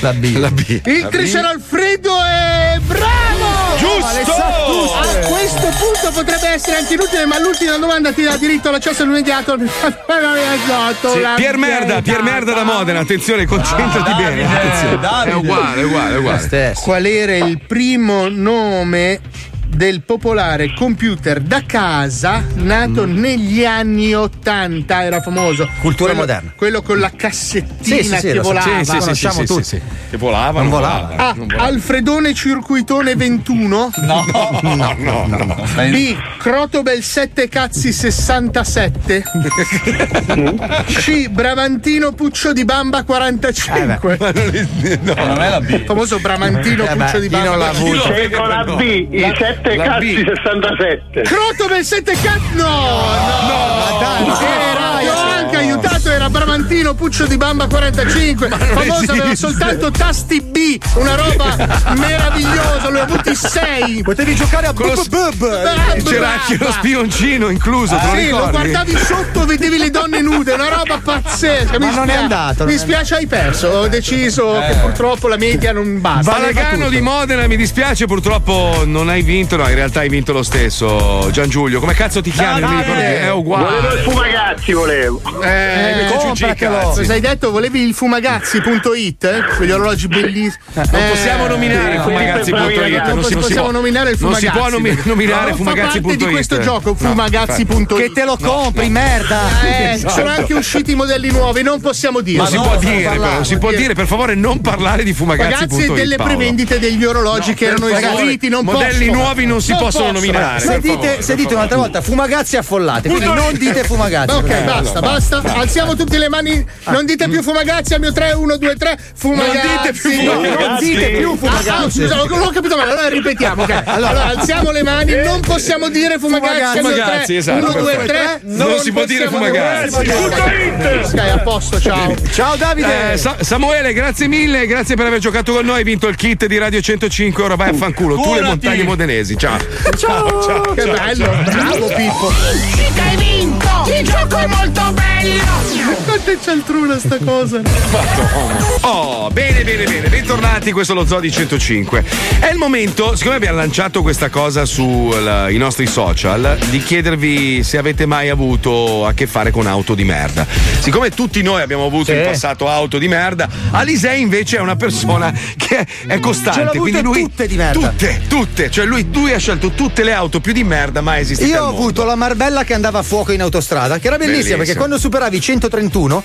La B. La B. Il triceralfredo è bravo! Giusto! A questo punto potrebbe essere anche inutile, ma l'ultima domanda ti dà diritto all'accesso all'immediato. [LAUGHS] Sì, Pier Merda, Pier Merda da Modena, attenzione, concentrati bene. attenzione. È uguale, è uguale, è uguale. Qual era il primo nome del popolare computer da casa nato negli anni 80? Era famoso. Cultura Quello- moderna. Quello con la cassettina Sì, sì, sì, che so- volava. sì, sì, sì, Conosciamo tutti. sì. Che volava, Non non volava. volava. A. Alfredone Circuitone 21. [LAUGHS] No. No, no, no. B. Crotobel 7 cazzi 67. [LAUGHS] C. Bramantino Puccio di Bamba 45. Ma non è- no. Non è la B. Il famoso Bramantino Eh beh, Puccio di chi non Bamba. avuto? Seguo la B, i 7 la cazzi B. 67. Crotobel 7 cazzi. No, no, Ma Bramantino Puccio di Bamba 45. Famoso, aveva soltanto tasti B, una roba meravigliosa. Lui ha avuti sei. Potevi giocare a Con lo- bub bub. C'era anche lo spioncino incluso, lo Sì, lo guardavi sotto, vedevi le donne nude, una roba pazzesca. Ma Mi non è spia- andato, non Mi è spiace, hai perso. Ho deciso che purtroppo la media non basta. Valagano di Modena, mi dispiace, purtroppo non hai vinto, no, in realtà hai vinto lo stesso. Gian Giulio, come cazzo ti chiami? Non mi ricordo più. È uguale. Volevo il fumagazzi, volevo. Eh, invece i cazzi. Cosa hai detto? Volevi il fumagazzi.it? eh? Quegli orologi bellissimi. Non possiamo nominare Fumagazzi.it. Non, Non si- non si possiamo nominare il non si Fumagazzi. può nomi- nominare Non Fumagazzi.it. Fa parte di questo gioco, No, Fumagazzi.it. Che te lo compri, merda. Eh, Esatto. sono anche usciti modelli nuovi, non possiamo dire. Non si può dire, però, si può dire, per favore, non parlare di Fumagazzi.it. Ragazzi, delle prevendite degli orologi che erano esauriti, non modelli nuovi non si possono nominare. Se dite, un'altra volta fumagazzi affollate, quindi non dite fumagazzi. Ok, Eh, basta. basta. Alziamo tutte le mani. Non dite più fumagazzi al mio 3, 1, 2, 3. Fumagazzi. Non dite più fumagazzi. Non dite più fumagazzi. Ah, ah, scusa, non l'ho capito male. Allora ripetiamo. ok. Allora, alziamo le mani. Non possiamo dire fumagazzi al mio 3. Fumagazzi, esatto, 1, 2, perfetto. 3. Non si può dire fumagazzi. Ok, a posto, ciao. Ciao Davide. Eh, Sa- Samuele, grazie mille, grazie per aver giocato con noi. Hai vinto il kit di Radio 105. Ora vai a fanculo. Tu le montagne modenesi. Ciao. Ciao. ciao, Che ciao, bello, ciao. bravo Pippo. Cica hai vinto! Il gioco è molto bello! Quanto è cialtruna sta cosa? Oh, bene, bene, bene. Bentornati, questo è lo Zoo di 105. È il momento, siccome abbiamo lanciato questa cosa sui nostri social, di chiedervi se avete mai avuto a che fare con auto di merda. Siccome tutti noi abbiamo avuto in passato auto di merda, Alisei invece è una persona che è costante. Quindi lui. tutte di merda. Tutte, tutte. Cioè lui, lui ha scelto tutte le auto più di merda mai esistite. Io ho mondo. avuto la Marbella che andava a fuoco in autostrada, che era bellissima Bellissima. perché quando superavi i 131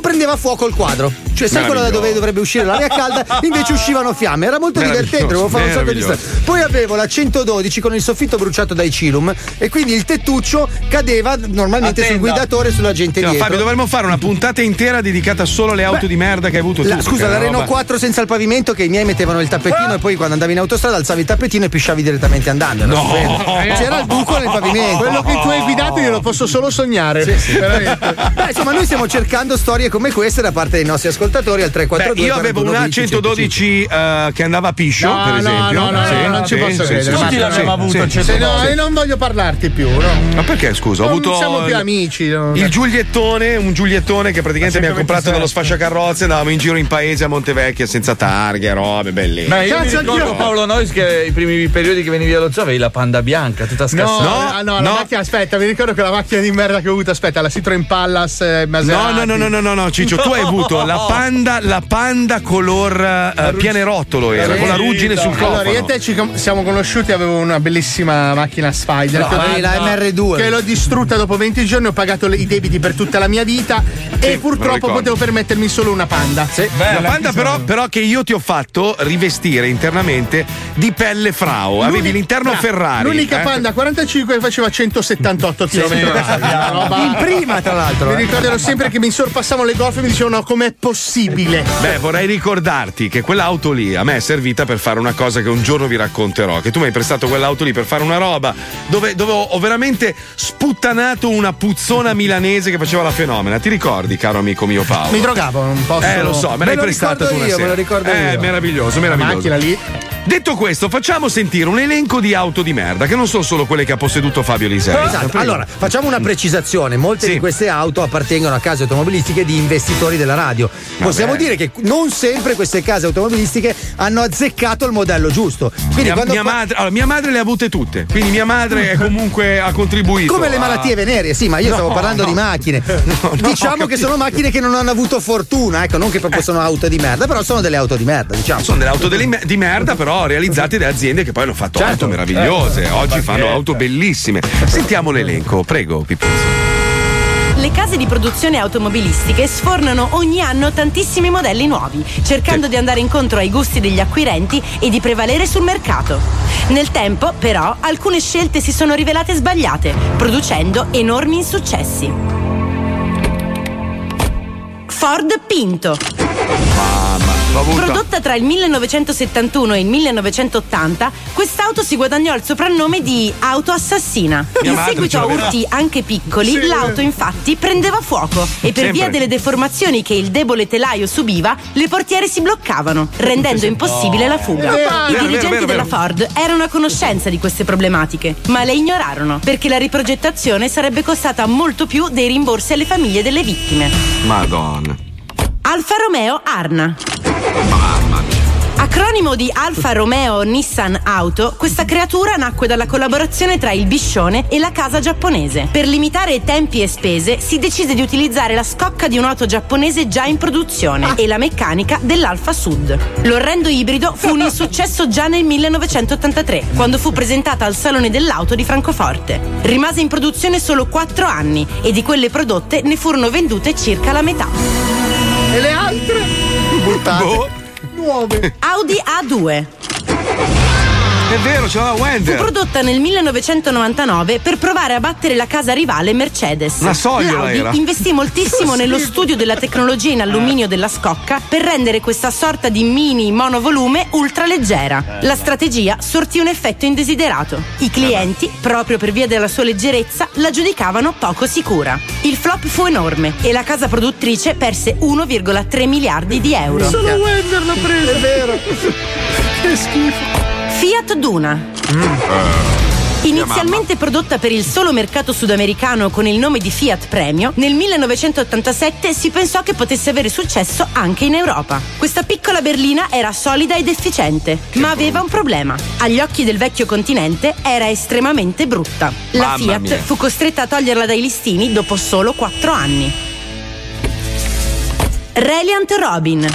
prendeva fuoco il quadro. Cioè, sai quello da dove dovrebbe uscire l'aria calda? [LAUGHS] Invece uscivano fiamme. Era molto divertente, dovevo fare un sacco di storie. Poi avevo la 112 con il soffitto bruciato dai Cilum e quindi il tettuccio cadeva normalmente sul Attenda. guidatore e sulla gente No, dietro. Fabio, dovremmo fare una puntata intera dedicata solo alle auto di merda che hai avuto La- tu. scusa, la Renault roba- 4 senza il pavimento che i miei mettevano il tappetino e poi quando andavi in autostrada alzavi il tappetino e pisciavi direttamente andando. No. stupendo. C'era il buco nel pavimento. Quello che tu hai guidato io lo posso solo sognare. Veramente. Beh, insomma, noi stiamo cercando storie come queste da parte dei nostri ascoltatori al 342. Beh, io avevo una 112 eh, che andava a piscio, No, per no, esempio. no, no, Sì, no, non ci posso sì, credere. sì, Tutti sì, avuto sì, il sì, Se no, io non voglio parlarti più, no? Ma perché scusa? Ho Non avuto siamo più amici. no? Il Giuliettone, un Giuliettone che praticamente mi ha comprato dallo sfasciacarrozze, andavamo in giro in paese a Montevecchia senza targhe, robe, belle. Ma io mi Cazzo, ricordo. Paolo Nois che i primi periodi che venivi allo zoo avevi la panda bianca, tutta No, scassata. no, la macchina, aspetta, mi ricordo che la macchina di merda che ho avuto, aspetta, la Citroen Palace eh, No, Maserati. no, no, no, no, no, no, Ciccio, tu hai avuto la panda, la panda color eh, pianerottolo era, con la ruggine sul Allora, io e cofano. te ci siamo conosciuti, avevo una bellissima macchina Spider. No, che avevi la MR2. Che l'ho distrutta dopo 20 giorni, ho pagato le- i debiti per tutta la mia vita e me lo purtroppo potevo permettermi solo una panda. la panda però, però che io ti ho fatto rivestire internamente di pelle frau, avevi L'uni- l'interno Bra- Ferrari. L'unica eh? panda 45 che faceva 178 km. In prima, tra l'altro. Mi eh. ricordo sempre che mi sorpassavano le golf e mi dicevano com'è possibile. Beh, vorrei ricordarti che quell'auto lì a me è servita per fare una cosa che un giorno vi racconterò. Che tu mi hai prestato quell'auto lì per fare una roba dove, dove ho, veramente sputtanato una puzzona milanese che faceva la fenomena. Ti ricordi, caro amico mio Paolo? Mi drogavo, non posso. Eh, lo so, me, Me l'hai prestata tu una io, me sera. lo ricordo eh, io. meraviglioso, La meraviglioso. macchina lì. Detto questo, facciamo sentire un elenco di auto di merda, che non sono solo quelle che ha posseduto Fabio Lisei. Esatto. Allora, facciamo una precisazione. Molte Sì. di queste auto appartengono a case automobilistiche di investitori della radio. Possiamo Vabbè. dire che non sempre queste case automobilistiche hanno azzeccato il modello giusto. Quindi mia, mia madre, allora, mia madre le ha avute tutte, quindi mia madre comunque ha contribuito. come le a- malattie venerie, sì, ma io No, stavo parlando no. di macchine. [LAUGHS] no, diciamo che sono macchine che non hanno avuto fortuna, ecco, non che proprio sono auto di merda, però sono delle auto di merda, diciamo. Sono delle auto delle- di merda, però realizzate da aziende che poi hanno fatto Certo. auto meravigliose. Eh, Oggi fanno auto bellissime. Sentiamo l'elenco, prego, Pipuzzo. Le case di produzione automobilistiche sfornano ogni anno tantissimi modelli nuovi, cercando di andare incontro ai gusti degli acquirenti e di prevalere sul mercato. Nel tempo, però, alcune scelte si sono rivelate sbagliate, producendo enormi insuccessi. Ford Pinto. Prodotta tra il 1971 e il 1980, quest'auto si guadagnò il soprannome di auto assassina. In seguito a urti anche piccoli, Sì. l'auto infatti prendeva fuoco e per Sempre. via delle deformazioni che il debole telaio subiva, le portiere si bloccavano, rendendo impossibile la fuga. I vero, dirigenti vero, della. Ford erano a conoscenza di queste problematiche, ma le ignorarono perché la riprogettazione sarebbe costata molto più dei rimborsi alle famiglie delle vittime. Madonna. Alfa Romeo Arna. Acronimo di Alfa Romeo Nissan Auto, questa creatura nacque dalla collaborazione tra il Biscione e la casa giapponese. Per limitare tempi e spese si decise di utilizzare la scocca di un'auto giapponese già in produzione e la meccanica dell'Alfa Sud. L'orrendo ibrido fu un insuccesso già nel 1983, quando fu presentata al Salone dell'Auto di Francoforte. Rimase in produzione solo 4 anni e di quelle prodotte ne furono vendute circa la metà. E le altre? Buttate. Boh. Nuove. Audi A2. È vero, c'era la Fu Wender. prodotta nel 1999 per provare a battere la casa rivale Mercedes. Una sogliola L'Audi era. investì moltissimo nello studio della tecnologia in alluminio della scocca per rendere questa sorta di mini monovolume ultraleggera. La strategia sortì un effetto indesiderato. I clienti, proprio per via della sua leggerezza, la giudicavano poco sicura. Il flop fu enorme e la casa produttrice perse 1,3 miliardi di euro. Solo Wender l'ha presa. È vero. [LAUGHS] Che schifo. Fiat Duna. Inizialmente prodotta per il solo mercato sudamericano con il nome di Fiat Premio, nel 1987 si pensò che potesse avere successo anche in Europa. Questa piccola berlina era solida ed efficiente, ma aveva un problema. Agli occhi del vecchio continente era estremamente brutta. La Mamma Fiat mia. fu costretta a toglierla dai listini dopo solo 4 anni. Reliant Robin.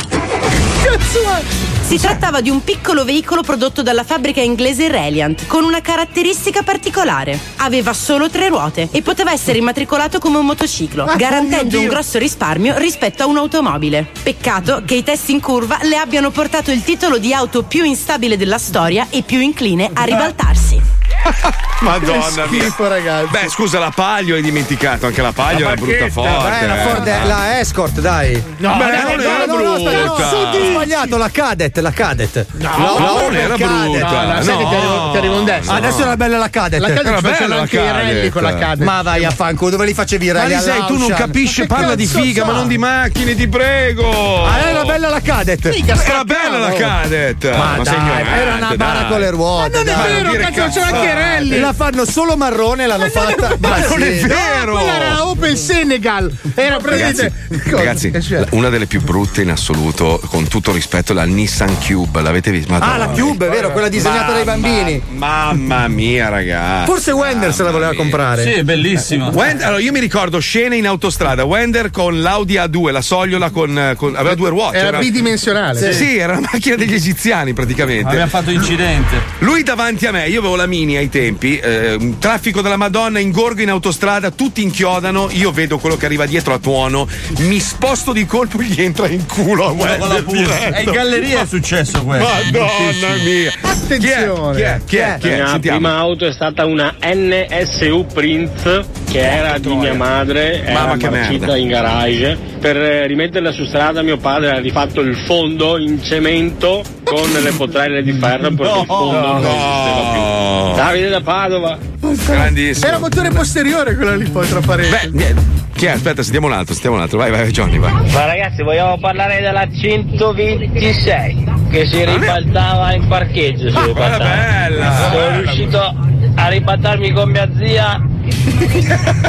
Si trattava di un piccolo veicolo prodotto dalla fabbrica inglese Reliant con una caratteristica particolare. Aveva solo tre ruote e poteva essere immatricolato come un motociclo, Ah, oh garantendo mio un grosso risparmio rispetto a un'automobile. Peccato che i test in curva le abbiano portato il titolo di auto più instabile della storia e più incline a ribaltarsi. [LAUGHS] Madonna Che mia. schifo, ragazzi. Beh, scusa, la Palio hai dimenticato. Anche la Palio La è brutta forte. Eh, la, Ford è- eh. la Escort, dai. No, Beh, no, no, non no, era no, no, aspetta, no, brutta. ho sbagliato, la Cadet, la Cadet. No, non era brutta. No, no, sai che ti arrivo- ti arrivo in destra. Adesso No. era bella la Cadet. La Cadet Era bella la anche i rally Cadet. con la Cadet. Ma vai a fanculo, dove li facevi i Ma rally Lisei, tu non capisci, Ma parla di figa, ma non di macchine, ti prego. Ah, era bella la Cadet. Era bella la Cadet. Ma, sei dai, ignorante, era una bara dai. con le ruote. Ma non è vero, cazzo, c'era anche i cazzate. rally. La fanno solo marrone, l'hanno fatta. Ma non è vero. Quella era Open Senegal. Era praticamente. Ragazzi, la- una delle più brutte in assoluto, con tutto rispetto, la Nissan Cube. L'avete vista? Ah, la Cube, è vero, quella disegnata dai bambini. Mamma mia, ragazzi. Forse Wender se la voleva comprare. Sì, è bellissima. Wender- allora, io mi ricordo scene in autostrada. Wender con l'Audi A2, la sogliola con, con- aveva due ruote. Era bidimensionale. Sì, sì, era la macchina degli egiziani praticamente. Abbiamo fatto incidente. Lui davanti a me, io avevo la mini ai tempi, eh, traffico della Madonna, ingorgo in autostrada, tutti inchiodano, io vedo quello che arriva dietro a tuono, mi sposto di colpo e gli entra in culo a Wender diretto. E in galleria è successo questo. Madonna mia! Attenzione. Chi è? Chi è? Chi è? La mia Sentiamo. prima auto è stata una NSU Prince che era di mia madre, era Mamma che marcita merda. in garage. Per eh, rimetterla su strada mio padre ha rifatto il fondo in cemento con le potrelle di ferro perché il fondo non esisteva più. Davide da Padova. Grandissimo. Era motore posteriore quello lì, poi tra parentesi. Beh, niente. Chi è? Aspetta, sentiamo un altro, sentiamo un altro. Vai, vai, Johnny, vai. Ma ragazzi, vogliamo parlare della 126 che si ribaltava in parcheggio. Si Ah, ribaltava. bella, Sono bella. riuscito a ribaltarmi con mia zia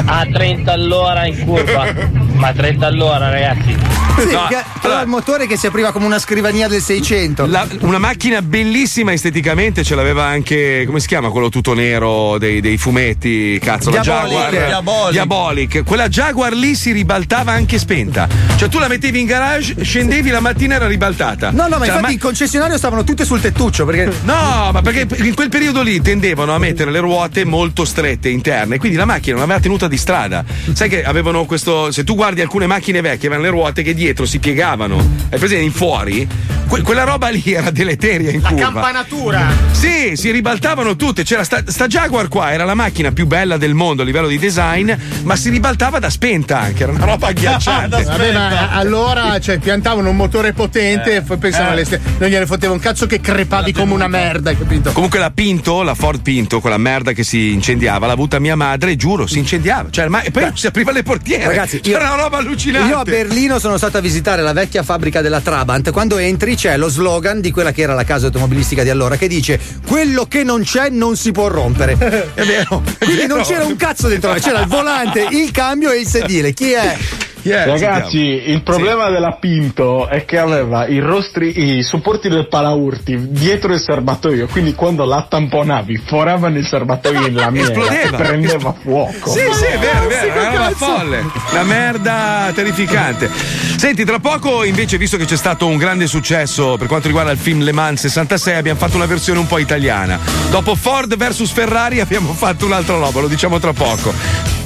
a 30 all'ora in curva. Ma 30 all'ora, ragazzi. Sì, No, che- aveva il motore che si apriva come una scrivania del 600. La- una macchina bellissima esteticamente, ce l'aveva anche, come si chiama quello tutto nero dei, dei fumetti? Cazzo, la Diabolic. Jaguar. Diabolic. Diabolic. Quella Jaguar lì si ribaltava anche spenta. Cioè tu la mettevi in garage, scendevi la mattina era ribaltata. No, no, ma Cioè, infatti ma- in concessionario stavano tutte sul tettuccio perché. No, ma perché in quel periodo lì tendevano a mettere le ruote molto strette interne, quindi la macchina non aveva tenuta di strada. Sai che avevano questo. Se tu guardi alcune macchine vecchie, avevano le ruote che dietro si piegavano. Hai presente in fuori? que- quella roba lì era deleteria in La curva. campanatura. Sì, si ribaltavano tutte. C'era sta, sta Jaguar qua, era la macchina più bella del mondo a livello di design, ma si ribaltava da spenta anche, era una roba [LAUGHS] agghiacciante. Vabbè, ma allora cioè, piantavano un motore potente e poi pensavano Eh. alle ste- non gliene fotteva un cazzo che crepavi come una merda, capito? Comunque la Pinto, la Ford Pinto, quella merda che si incendiava, l'ha avuta mia madre, giuro, si incendiava. Cioè, ma, e poi non si apriva le portiere. Ragazzi, io- c'era una roba allucinante. Io a Berlino sono stato a visitare la vecchia fabbrica della Trabant. Quando entri c'è lo slogan di quella che era la casa automobilistica di allora che dice: Quello che non c'è non si può rompere. [LAUGHS] È vero. è Quindi vero. non c'era un cazzo dentro, c'era il volante, il cambio e il sedile. Chi è? Ragazzi, il problema della Pinto è che aveva i rostri, i supporti del palaurti dietro il serbatoio, quindi quando la tamponavi foravano il serbatoio in lamiera [LAUGHS] Esplodeva. prendeva fuoco. Sì, sì, è vero, è vero, era una folle. Una merda terrificante. Senti, tra poco invece, visto che c'è stato un grande successo per quanto riguarda il film Le Mans 66, abbiamo fatto una versione un po' italiana. Dopo Ford vs Ferrari abbiamo fatto un'altra roba, lo diciamo tra poco.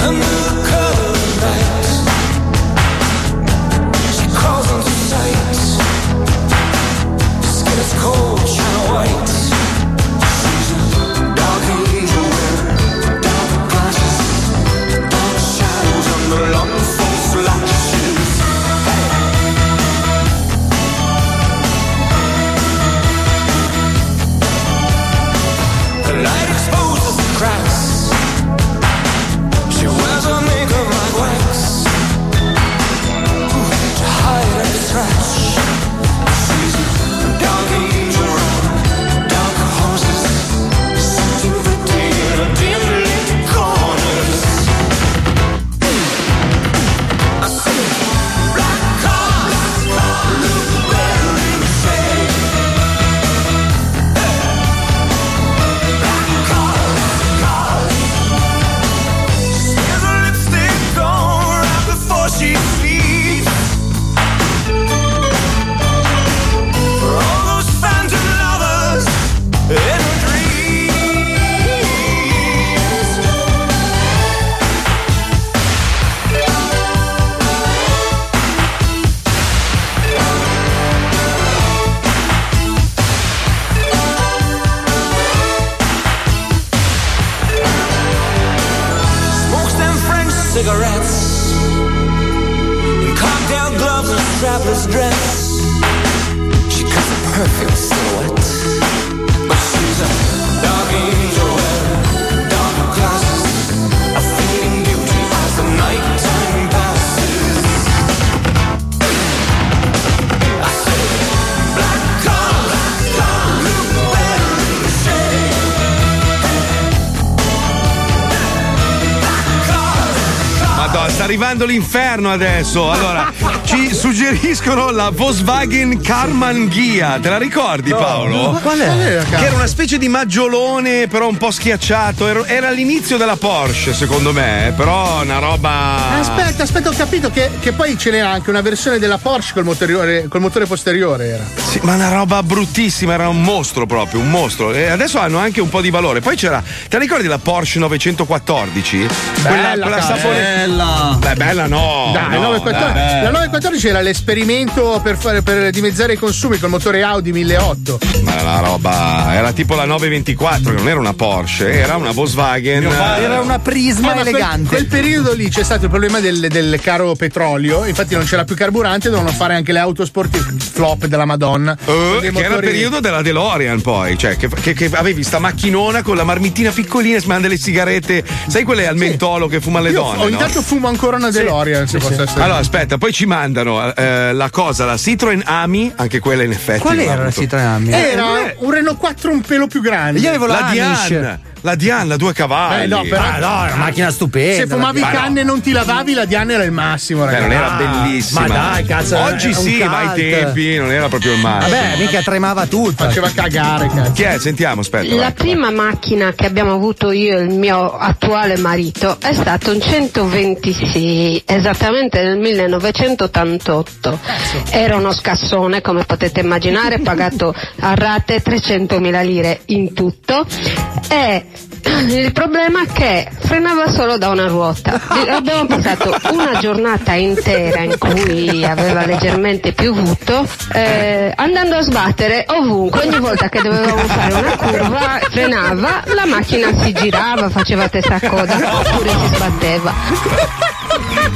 A Madonna, sta arrivando l'inferno adesso. Allora, ci suggeriscono la Volkswagen Karmann Ghia. Te la ricordi, Paolo? Qual è? Qual è Che era una specie di maggiolone, però un po' schiacciato. Era, l'inizio della Porsche, secondo me, eh, però una roba. Aspetta, aspetta, ho capito che, che poi ce n'era anche una versione della Porsche col, motoriore- col motore posteriore. Era. Sì, ma una roba bruttissima, era un mostro proprio, un mostro. E adesso hanno anche un po' di valore. Poi c'era, te la ricordi la Porsche 914? Bella, quella cazzo. sapone- Bella. Beh, bella no. Dai, no, 914 dai. la 914 era l'esperimento per, fare, per dimezzare i consumi col motore Audi 1008. Ma la roba era tipo la 924, che non era una Porsche, era una Volkswagen. Era una prisma Eh, ma quel- elegante. Quel, periodo lì c'è stato il problema del, del caro petrolio, infatti non c'era più carburante, dovevano fare anche le auto sportive flop della Madonna. Dei che era il periodo della DeLorean poi, cioè che, che- che avevi sta macchinona con la marmittina piccolina e si manda le sigarette, sai quelle al mentolo che fuma le Io donne? ogni no? tanto fumo ancora una DeLorean, se posso essere. Allora aspetta, poi ci mandano eh, la cosa, la Citroen Ami, anche quella in effetti. Qual era la. Citroen Ami? Era un Renault 4 un pelo più grande. Io avevo la La. Diane, la Diane, due cavalli. Eh, no, però- Ah, no, è una macchina stupenda. Se fumavi la- canne e non ti lavavi, la Diana era il massimo, Beh, ragazzi. non era bellissima. ma dai, cazzo, Oggi sì, ma ai cult. tempi non era proprio il massimo. Vabbè, mica tremava tutto. Faceva cagare, cazzo. Chi è? Sentiamo, aspetta. La vai. prima macchina che abbiamo avuto io e il mio attuale marito è stato un 126, esattamente nel 1988. Era uno scassone, come potete immaginare, pagato a rate 300.000 lire in tutto e Il problema è che frenava solo da una ruota. Abbiamo passato una giornata intera in cui aveva leggermente piovuto, eh, andando a sbattere ovunque. Ogni volta che dovevamo fare una curva frenava, la macchina si girava, faceva testa a coda oppure si sbatteva.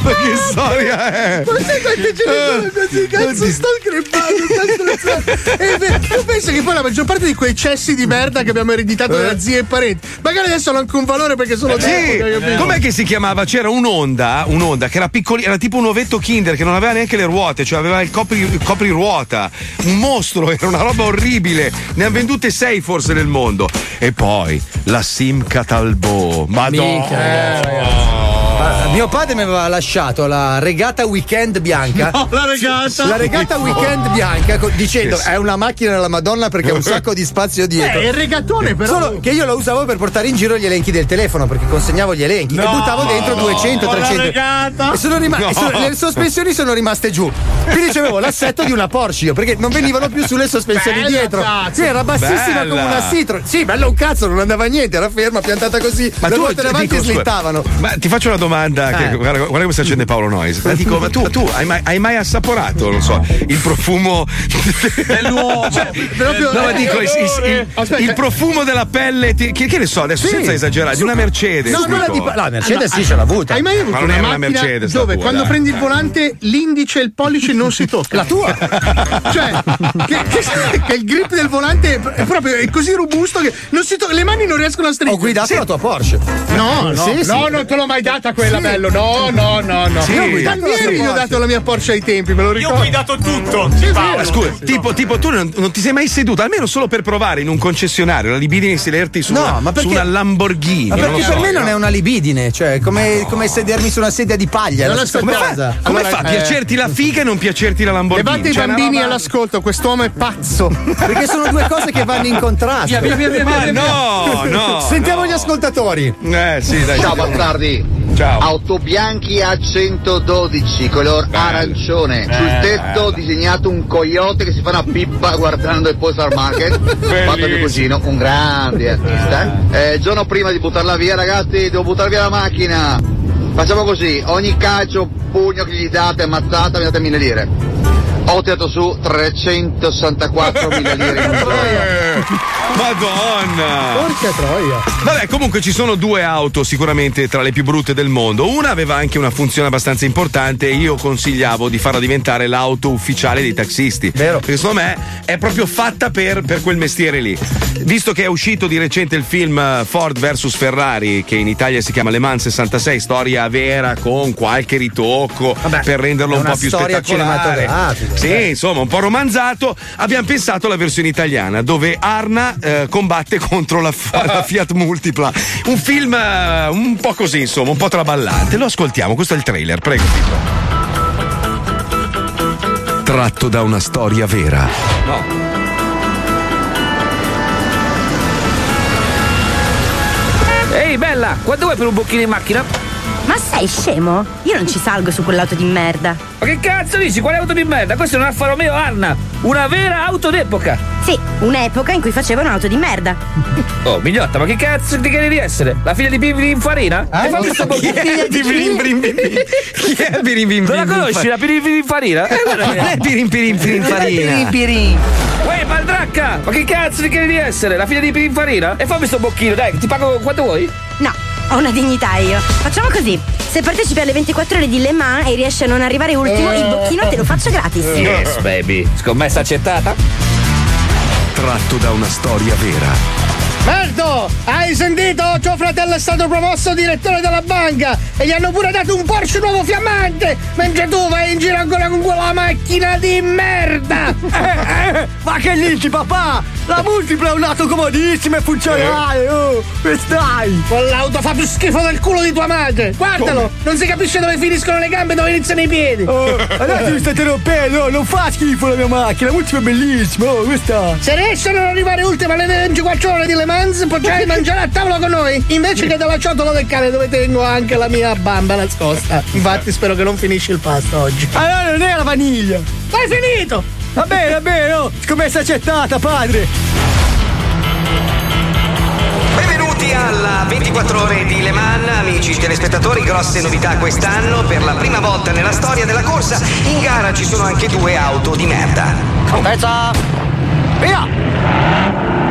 Ma che storia è? Ma sai quante ce ne sono così? Cazzo, sto crepando, sto. E [LAUGHS] beh, Tu pensi che poi la maggior parte di quei cessi di merda che abbiamo ereditato da zii e parenti, magari adesso hanno anche un valore perché sono Sì, d'epoca, capito? com'è che si chiamava? C'era un'onda, un'onda che era piccolina, era tipo un ovetto Kinder che non aveva neanche le ruote, cioè aveva il copri, il copriruota. Un mostro, [LAUGHS] era una roba orribile. Ne hanno vendute sei forse nel mondo. E poi la Simca Talbot. Madonna. Ma mio padre mi aveva lasciato la regata weekend bianca. No, la regata. La regata weekend bianca dicendo è una macchina della Madonna perché ha un sacco di spazio dietro. Eh, il regattone però. Solo che io lo usavo per portare in giro gli elenchi del telefono perché consegnavo gli elenchi e No, buttavo dentro no, 200, con la 300. regata. E sono rima- No. e le sospensioni sono rimaste giù. Quindi avevo l'assetto di una Porsche io, perché non venivano più sulle sospensioni Bella, dietro. cazzo. Sì, era bassissima Bella. come una Citroen. Sì, bella un cazzo, non andava niente, era ferma, piantata così. Ma le tu ruote davanti dico, slittavano. Ma ti faccio una domanda. Che, Eh. guarda, guarda come si accende Paolo Nois. Ma dico, ma tu, tu hai, mai, hai mai assaporato, non so, il profumo [LAUGHS] dell'uomo? [LAUGHS] Cioè, proprio- No, ma dico, il, il- il- il profumo della pelle, ti- che, che ne so, adesso Sì. senza esagerare, di una Mercedes. No, quella di- no, Mercedes sì, ce l'ha avuta. Hai mai avuto Ma non una una Mercedes la dove tua, quando dai. prendi il volante l'indice e il pollice non si toccano? La tua? [LAUGHS] cioè, che, che- che il grip del volante è proprio è così robusto che non si to- le mani non riescono a stringere. Ho guidato la tua Porsche. No, no, Sì, sì. no, non te l'ho mai data quella, Sì. bello. No, no, no, no. Sì. Io Ho guidato la Tantieri gli ho dato la mia Porsche ai tempi, me lo ricordo. guidato tutto. Sì, sì. Ma scusa, tipo, tipo, tu non, non ti sei mai seduto, almeno solo per provare in un concessionario la libidine di sederti su, No, una, ma perché- su una Lamborghini. Ma non perché lo per so, me non no? è una libidine, cioè come, come sedermi su una sedia di paglia. è la Non stessa aspetta- cosa. Come Allora, fa a eh, piacerti la figa e non piacerti la Lamborghini? Levate i Cioè, una bambini roba- all'ascolto, quest'uomo è pazzo. [LAUGHS] Perché sono due cose che vanno in contrasto. Via, via, via, via, via, via. no, no. [LAUGHS] Sentiamo no. gli ascoltatori. Eh, sì, dai. Ciao bastardi. Ciao. Auto bianchi a 112, color arancione. Sul tetto disegnato un coyote che si fa una pippa guardando il Postal Market. [LAUGHS] Fatto mio cugino, un grande artista. Eh, giorno prima di buttarla via, ragazzi, devo buttare via la macchina. Facciamo così, ogni calcio, pugno che gli date, ammazzata, mi date mille lire. Ho tirato su 364 [LAUGHS] mila lire in un. Eh, Madonna! Porca troia. Vabbè, comunque ci sono due auto sicuramente tra le più brutte del mondo. Una aveva anche una funzione abbastanza importante e io consigliavo di farla diventare l'auto ufficiale dei taxisti. Vero. Perché secondo me è proprio fatta per, per quel mestiere lì. Visto che è uscito di recente il film Ford vs Ferrari, che in Italia si chiama Le Mans 66, storia vera con qualche ritocco per renderlo un po' più spettacolare. Sì, insomma, un po' romanzato. Abbiamo pensato alla versione italiana, dove Arna eh, combatte contro la, la [LAUGHS] Fiat Multipla. Un film eh, un po' così, insomma, un po' traballante. Lo ascoltiamo, questo è il trailer, prego. Tratto da una storia vera. No. Ehi bella, quanto vuoi per un bocchino in macchina? Ma sei scemo? Io non ci salgo su quell'auto di merda. Ma che cazzo dici? Quale auto di merda? Questo è un Alfa Romeo Arna, una vera auto d'epoca. Sì, un'epoca in cui facevano auto di merda. Oh, mignotta, ma che cazzo ti chiedi di essere? La figlia di Bimbi in farina? Eh? E fammi sto è di Birin? Chi è Birin Birin Non la conosci, la Pirin in farina? Eh, guarda Non è Pirin Pirin Pirin Farina. Uè, Baldracca! Ma che cazzo ti chiedi di essere? La figlia di Pininfarina? E fammi sto bocchino, dai, ti pago quanto vuoi? No, ho una dignità io. Facciamo così. Se partecipi alle 24 ore di Le Mans e riesci a non arrivare ultimo, il bocchino te lo faccio gratis. Yes, baby. Scommessa accettata? Tratto da una storia vera. Merdo, hai sentito? Tuo fratello è stato promosso direttore della banca e gli hanno pure dato un Porsche nuovo fiammante, mentre tu vai in giro ancora con quella macchina di merda! [LAUGHS] Ma che dici papà? La multipla è un'auto comodissima e funzionale, oh! E stai! Quell'auto fa più schifo del culo di tua madre! Guardalo! Non si capisce dove finiscono le gambe e dove iniziano i piedi! Oh, adesso mi state rompendo, non fa schifo la mia macchina, la multipla è bellissima, oh, questa! Se riesci a non arrivare ultima alle 24 ore di Le Mans, potrai [LAUGHS] mangiare a tavola con noi. Invece che dalla ciotola del cane dove tengo anche la mia bamba nascosta. Infatti spero che non finisci il pasto oggi. Allora non è la vaniglia! Hai finito! Va bene, va bene, oh! Scommessa accettata, padre! Benvenuti alla 24 ore di Le Mans, amici telespettatori, grosse novità quest'anno. Per la prima volta nella storia della corsa, in gara ci sono anche due auto di merda. Pezza! Via!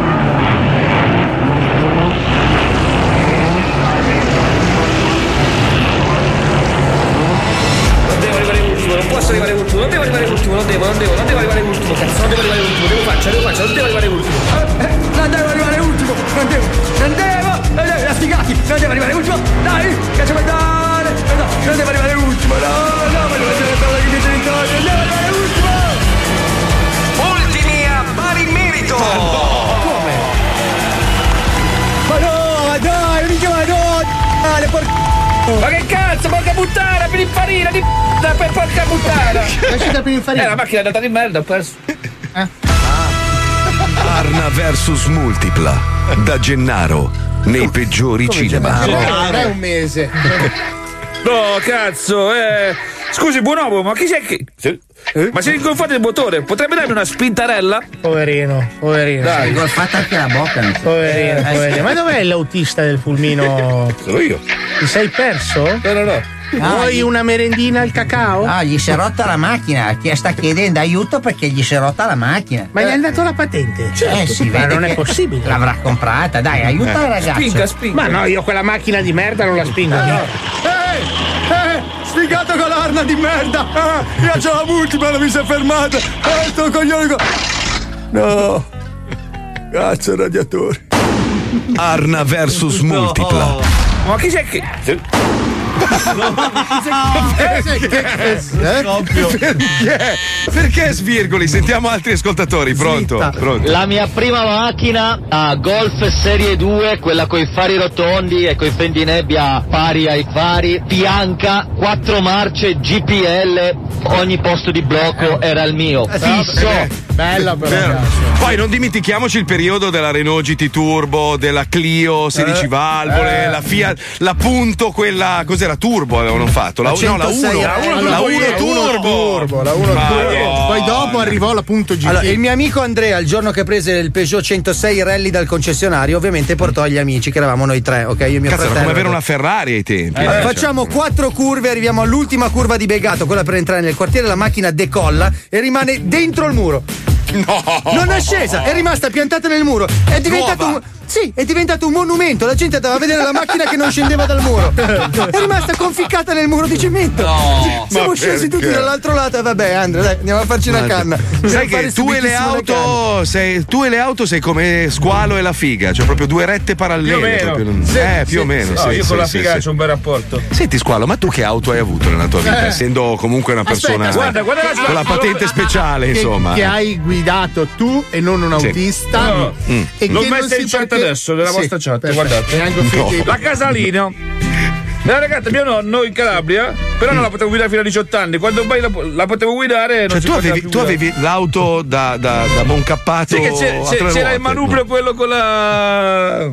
Posso arrivare ultimo, non devo arrivare ultimo, non devo, non devo, non devo arrivare ultimo, cazzo, non devo arrivare ultimo, devo faccia, devo faccia, non devo arrivare ultimo. Eh, eh, non devo arrivare ultimo, non devo, non devo, non devo, la sfigati, non devo arrivare ultimo, dai, cazzo pedale, no, no, non devo arrivare ultimo, no, no, ma devo essere la che dice vittoria, non devo arrivare ultimo. Ultimi a pari merito! Ma che cazzo, porca puttana, Pininfarina di p***a, per porca puttana! Lasciate Pininfarina. Eh, la macchina è andata di merda, ho perso. Arna versus Multipla. Da Gennaro. Nei peggiori cinema. Non è un mese. No, cazzo, eh. Scusi, buon uomo, ma chi c'è che. Ma se ingonfate il motore, potrebbe darmi una spintarella? Poverino, poverino. Dai. ingolfata anche la bocca. Poverino, Eh, poverino. sì. Ma dov'è l'autista del pulmino? [LAUGHS] Sono io. Ti sei perso? No, no, no. Vuoi gli- una merendina al cacao? No, gli si è rotta la macchina, chi sta chiedendo aiuto perché gli si è rotta la macchina. Ma gli hanno dato la patente? eh sì, ma non è possibile. L'avrà comprata, dai, aiuta la ragazza. Ma no, io quella macchina di merda non la spingo. no. Ehi! Eh! Sfigato con l'arna di merda! Ah, io c'ho la multipla, non mi si è fermata! Eh, sto coglione co- No! Cazzo, radiatore! Arna versus Multipla. Ma chi c'è che. Perché? Perché svirgoli? Sentiamo altri ascoltatori. Pronto? Pronto? La mia prima macchina, a Golf Serie 2, quella coi fari rotondi e coi fendinebbia pari ai fari, bianca, 4 marce, GPL, ogni posto di blocco era il mio, fisso. Bella Vero. Poi non dimentichiamoci il periodo della Renault GT Turbo, della Clio 16 Eh, valvole, eh. la Fiat, la Punto, quella cos'era Turbo avevano fatto? La, La no, la 1. 106, La 1 la 1 Turbo. la 1 Ma turbo. Poi dopo arrivò la punto GT. Allora, il mio amico Andrea, il giorno che prese il Peugeot 106 Rally dal concessionario, ovviamente portò gli amici, che eravamo noi tre, ok? Io e mio Cazzo, fratello. come avere una Ferrari ai tempi. Allora, eh, cioè. facciamo quattro curve, arriviamo all'ultima curva di Begato, quella per entrare nel quartiere, la macchina decolla e rimane dentro il muro. No! Non è scesa, è rimasta piantata nel muro. È diventato un. Sì, è diventato un monumento. La gente andava a vedere la macchina che non scendeva dal muro. È rimasta conficcata nel muro di cemento. No, Siamo scesi perché? tutti dall'altro lato e vabbè, Andrea, dai, andiamo a farci una canna. Sai che tu e, auto, sei, tu e le auto sei come squalo e la figa, cioè proprio due rette parallele. Più o meno. Sì, eh, più sì, o meno. sì. sì, No, io sì, con la sì, figa sì. c'ho un bel rapporto. Senti, squalo, ma tu che auto hai avuto nella tua vita? Eh. Essendo comunque una persona Aspetta, guarda, guarda la- con la patente speciale, che, insomma. Che hai guidato tu e non un Sì. autista. No, no. Mm. E L'ho che non si perché- adesso nella Sì, vostra chat, perfetto. guardate. No. La Casalino. L'ha regalata mio nonno in Calabria, però non la potevo guidare fino a 18 anni. Quando poi la, la potevo guidare, non Cioè, tu avevi, più tu avevi l'auto da, da, da Moncappato Sì, che c'è- c'è- c'era il manubrio quello con la.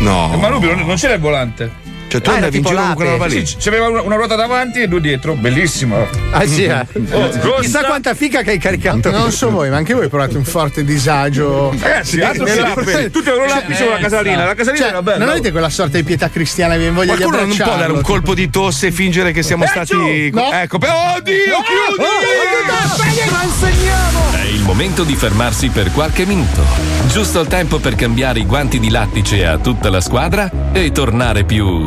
No. Il manubrio non, non c'era il volante. Cioè, tu andavi in giro con quella roba lì? Sì, c'aveva una, una ruota davanti e due dietro, bellissimo. Ah sì, eh. [LAUGHS] Oh. Chissà quanta fica che hai caricato. Non so voi, ma anche voi provate un forte disagio. Ragazzi, altro. Tutti avevano l'ape solo la casalina. La casalina Cioè, era bella. Non avete quella sorta di pietà cristiana che vi voglia di Qualcuno non abbracciarlo? può dare un colpo di tosse e fingere che siamo Eh, stati. No. Ecco, per... oddio, chiudi! Ma insegniamo! È il momento di fermarsi per qualche minuto. Giusto il tempo per cambiare i guanti di lattice a tutta la squadra e tornare più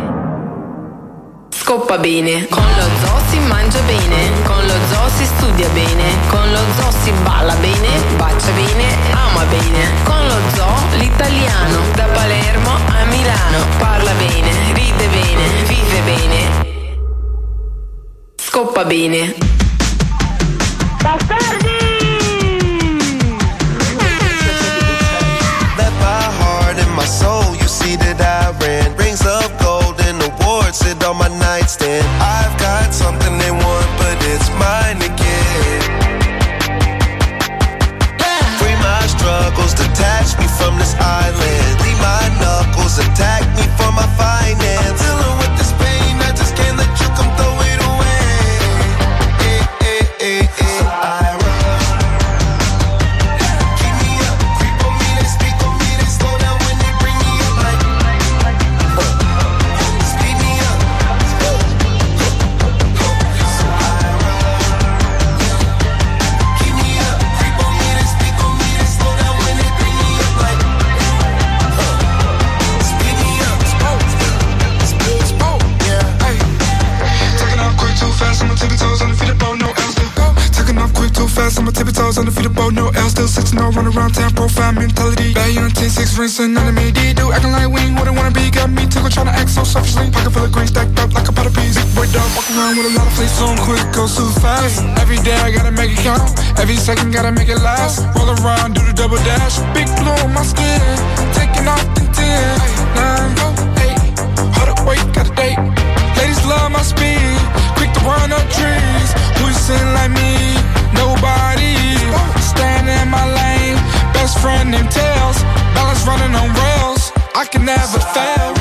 Scoppa bene, con lo zoo si mangia bene, con lo zoo si studia bene, con lo zoo si balla bene, bacia bene, ama bene. Con lo zoo l'italiano, da Palermo a Milano, parla bene, ride bene, vive bene. Scoppa bene. Heart and my soul, you see that I blasted. I souls undefeatable, no L, still 6 0, run around town, profile mentality. Bad on 10 6, rinsing none of me. D do acting like we ain't what I wanna be. Got me tickle trying to act so selfishly. Pocket full of green stacked up like a pot of peas. Big boy dog, walk around with a lot of fleas. So quick, go so fast. Every day I gotta make it count. Every second gotta make it last. Roll around, do the double dash. Big blow on my skin. Taking off the 10, 9, go, 8. Hold up, wait, got a date. Ladies love my speed. Quick to run up trees. Who's sin like me? Nobody. Staying in my lane. Best friend named Tails. Balance running on rails. I can never fail.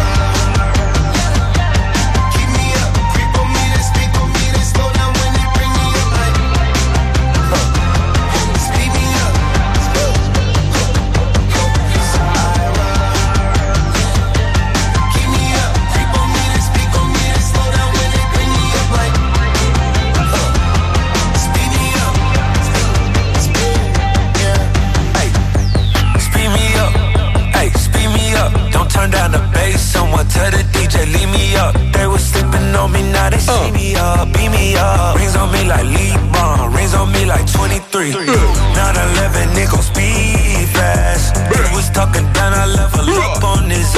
Bass. Someone tell the DJ, leave me up. They was sleeping on me, now they see me up, beat me up. Rings on me like Lee Bond, rings on me like 23. 911, nigga, speed fast. They was talking down, I level up on this.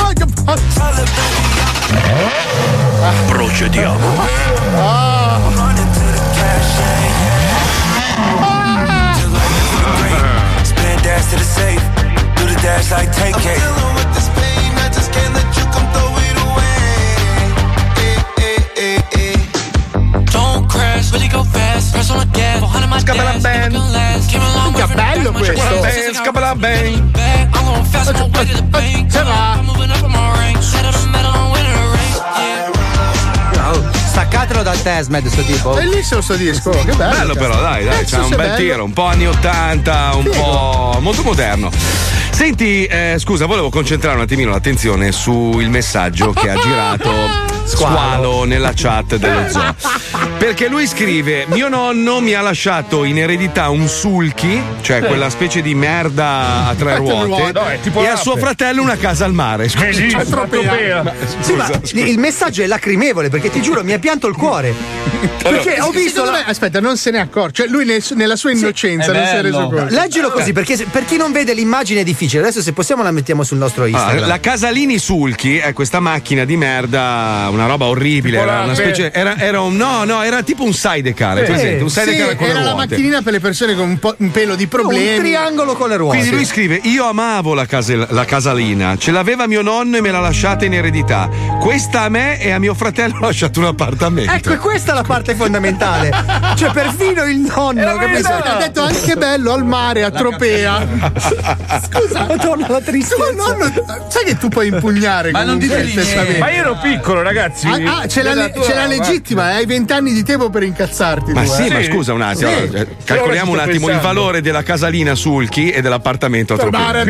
Procediamo. Spin dash to the safe, do the dash like take it. Don't crash, really go fast. Press on the gas, 400 my dash. Rank. Head of the metal, I'm winning a race. Yeah. Oh, staccatelo dal Tesmed, sto tipo. Bellissimo sto disco, che bello. Bello però, dai, dai, c'ha un se bel bello. tiro, un po' anni 80, un Figo. po' molto moderno. Senti, eh, scusa, volevo concentrare un attimino l'attenzione sul messaggio che ha girato [LAUGHS] Squalo nella chat dello zoo. [LAUGHS] Perché lui scrive: Mio nonno mi ha lasciato in eredità un sulky, cioè Sì. quella specie di merda a tre ruote. No, è e a suo fratello una casa al mare. Scusa, Bellissimo, tropea. Ma- Sì, ma scusa, scusa. il messaggio è lacrimevole perché ti giuro mi ha pianto il cuore. [LAUGHS] Perché ho visto. La- me- aspetta, non se ne accorge. Cioè, lui nel- nella sua innocenza non si è reso conto. Leggilo così perché se- per chi non vede l'immagine è difficile. Adesso se possiamo la mettiamo sul nostro Ah, Instagram. la Casalini Sulchi è questa macchina di merda, una roba orribile. Era, una specie, era, era un no, no, era tipo un sidecar. Hai presente? Un Sì, sidecar con le era la ruote. macchinina per le persone con un, po', un pelo di problemi. Un triangolo con le ruote. Quindi lui scrive: Io amavo la, case- la casalina, ce l'aveva mio nonno e me l'ha lasciata in eredità. Questa a me e a mio fratello ha lasciato un appartamento. Ecco, questa è la parte fondamentale. [LAUGHS] Cioè, perfino il nonno, capito? Ha detto anche bello al mare, a Tropea. [LAUGHS] Scusa, Madonna, la tristezza. Tuo nonno, sai che tu puoi impugnare Ma non dite niente. Ma io ero piccolo, ragazzi. Ah, ah, c'è, la, le- tua- c'è la legittima, hai vent'anni di tempo per incazzarti. Ma tu, sì, eh. ma scusa un attimo. Sì. eh, calcoliamo un attimo il pensando. valore della casalina Sulchi e dell'appartamento a Tropea.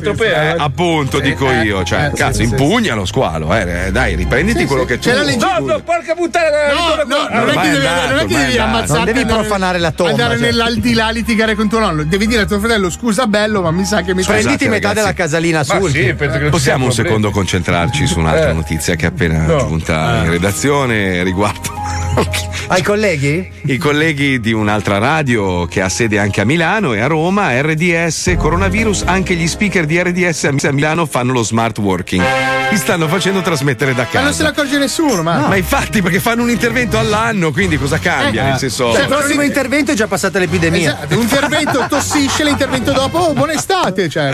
Tropea. Eh, appunto, dico eh, io, cioè, eh, cazzo, sì, sì, impugnalo squalo, eh, dai, riprenditi Sì, quello sì, che c'è No, no, porca puttana. No, no, non è che devi, ammazzarti Non devi profanare la tomba, Andare cioè. nell'aldilà a litigare con tuo nonno. Devi dire a tuo fratello scusa bello, ma mi sa che mi Prenditi Scusate, metà ragazzi. della casalina Ma sul. sì, penso che non ci Possiamo sia un secondo concentrarci su un'altra Eh. notizia che appena No. giunta in redazione riguardo [LAUGHS] Ai colleghi? i colleghi di un'altra radio che ha sede anche a Milano e a Roma, RDS, coronavirus, anche gli speaker di RDS a Milano fanno lo smart working. Li stanno facendo trasmettere da Ma non se ne casa. accorge nessuno, ma. Ma infatti, perché fanno un intervento all'anno, quindi cosa cambia? Eh. Nel senso. Cioè, il prossimo intervento è già passata l'epidemia. Esatto, un intervento [LAUGHS] tossisce, l'intervento dopo, oh, buona estate, cioè?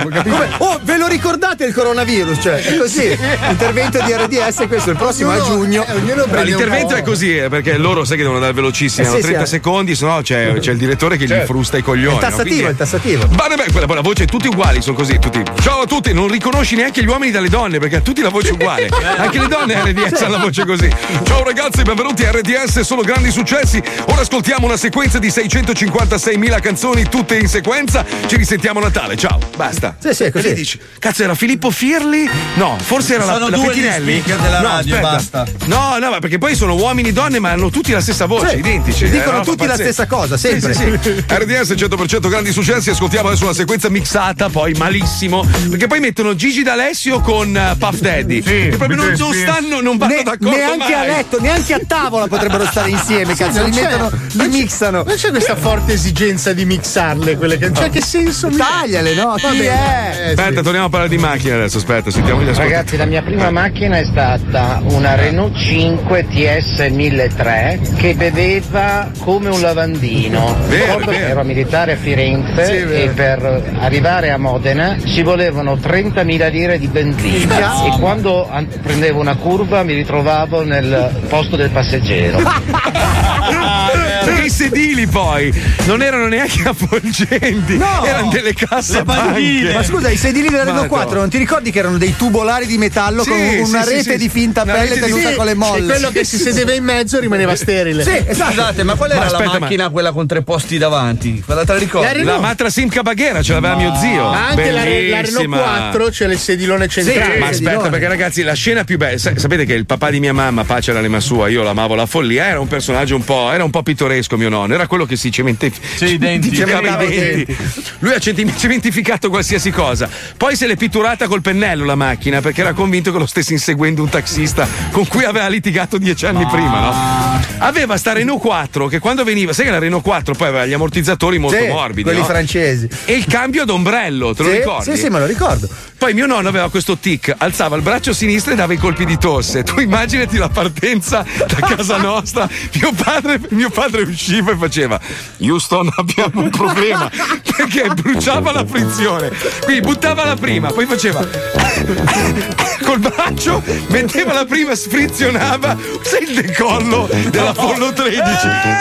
Oh, ve lo ricordate il coronavirus? Cioè, è così. Intervento di RDS, questo il prossimo a Ognuno- giugno. eh, No, l'intervento è così, eh, perché loro sai che devono andare velocissimi, Eh, hanno sì, 30 sì, eh. secondi, sennò c'è, [LAUGHS] c'è il direttore che gli Certo. frusta i coglioni. Il no? tassativo, Quindi- il tassativo. Ma vabbè, quella, quella voce, tutti uguali, sono così, tutti. Ciao a tutti, non riconosci neanche gli uomini dalle donne, perché ha tutti la voce uguale. [LAUGHS] Anche le donne RDS hanno la voce così. Ciao ragazzi, benvenuti a RDS, solo grandi successi. Ora ascoltiamo una sequenza di 656.000 canzoni, tutte in sequenza. Ci risentiamo a Natale, ciao, basta. Sì, sì, è così. E dici, cazzo, era Filippo Firli? No, forse era la, Sono la gli Pettinelli. della no, radio, aspetta. Basta. No, no, ma perché poi sono uomini e donne, ma hanno tutti la stessa voce, Sì, identici. dicono È una roba tutti la stessa cosa, sempre. Sì, sì, sì. RDS 100% grandi successi. Ascoltiamo adesso una sequenza mixata, poi malissimo. Perché poi mettono Gigi D'Alessio con eh, Puff Daddy. Sì, che proprio non, non stanno, non vanno Ne- d'accordo. neanche a mai. letto, neanche a tavola potrebbero [LAUGHS] stare insieme, Sì, cazzo, li mettono, li mixano. Non c'è questa forte esigenza di mixarle quelle che. Cioè, che senso Tagliale, no? Chi è? eh. Aspetta, torniamo a parlare di macchine adesso. Aspetta, sentiamo gli ascoltatori. Ragazzi, la mia prima macchina è stata una Renault 5 TS 1003 che beveva come un lavandino. Vero, vero. ero militare a Firenze Sì, e per arrivare a Modena ci volevano 30.000 lire di benzina e quando an- prendevo una curva mi ritrovavo nel posto del passeggero. [LAUGHS] Perché i sedili poi non erano neanche avvolgenti, No! erano delle casse Ma scusa, i sedili della Renault 4 non ti ricordi che erano dei tubolari di metallo Sì, con una sì, rete sì, di finta pelle tenuta sì, con le molle? E quello che si sedeva in mezzo rimaneva sterile. Sì, esatto. Scusate, ma qual era Ma aspetta, la ma- macchina quella con tre posti davanti? Quella te la ricordi? La. La Matra Simca Baghera ce l'aveva mio zio. Ma anche la, la Renault Bellissima. 4 c'è il sedilone centrale. Ma aspetta, perché ragazzi, la scena più bella. sa- Sapete che il papà di mia mamma, pace all'anima sua, io l'amavo la follia, era un personaggio un po'. Era un po' pittoresco, mio nonno. Era quello che si cementi- i denti. cementava i Cementava i denti. Lui ha [LAUGHS] cementificato qualsiasi cosa. Poi se l'è pitturata col pennello la macchina, perché era convinto che lo stesse inseguendo un taxista con cui aveva litigato dieci anni prima, no? Aveva sta Renault 4 che quando veniva, sai che la Renault 4 poi aveva gli ammortizzatori molto Sì, morbidi. quelli no? francesi. E il cambio ad ombrello, te lo Sì, ricordi? Sì, sì, me lo ricordo. Poi mio nonno aveva questo tic, alzava il braccio sinistro e dava i colpi di tosse. Tu immaginati la partenza da [LAUGHS] casa nostra. Mio padre, mio padre usciva e faceva: Houston, abbiamo un problema. [LAUGHS] Perché bruciava la frizione. Quindi buttava la prima, poi faceva [LAUGHS] col braccio, metteva la prima, sfrizionava. Sai il decollo dell'Apollo 13?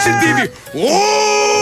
Sentivi. "Oh!"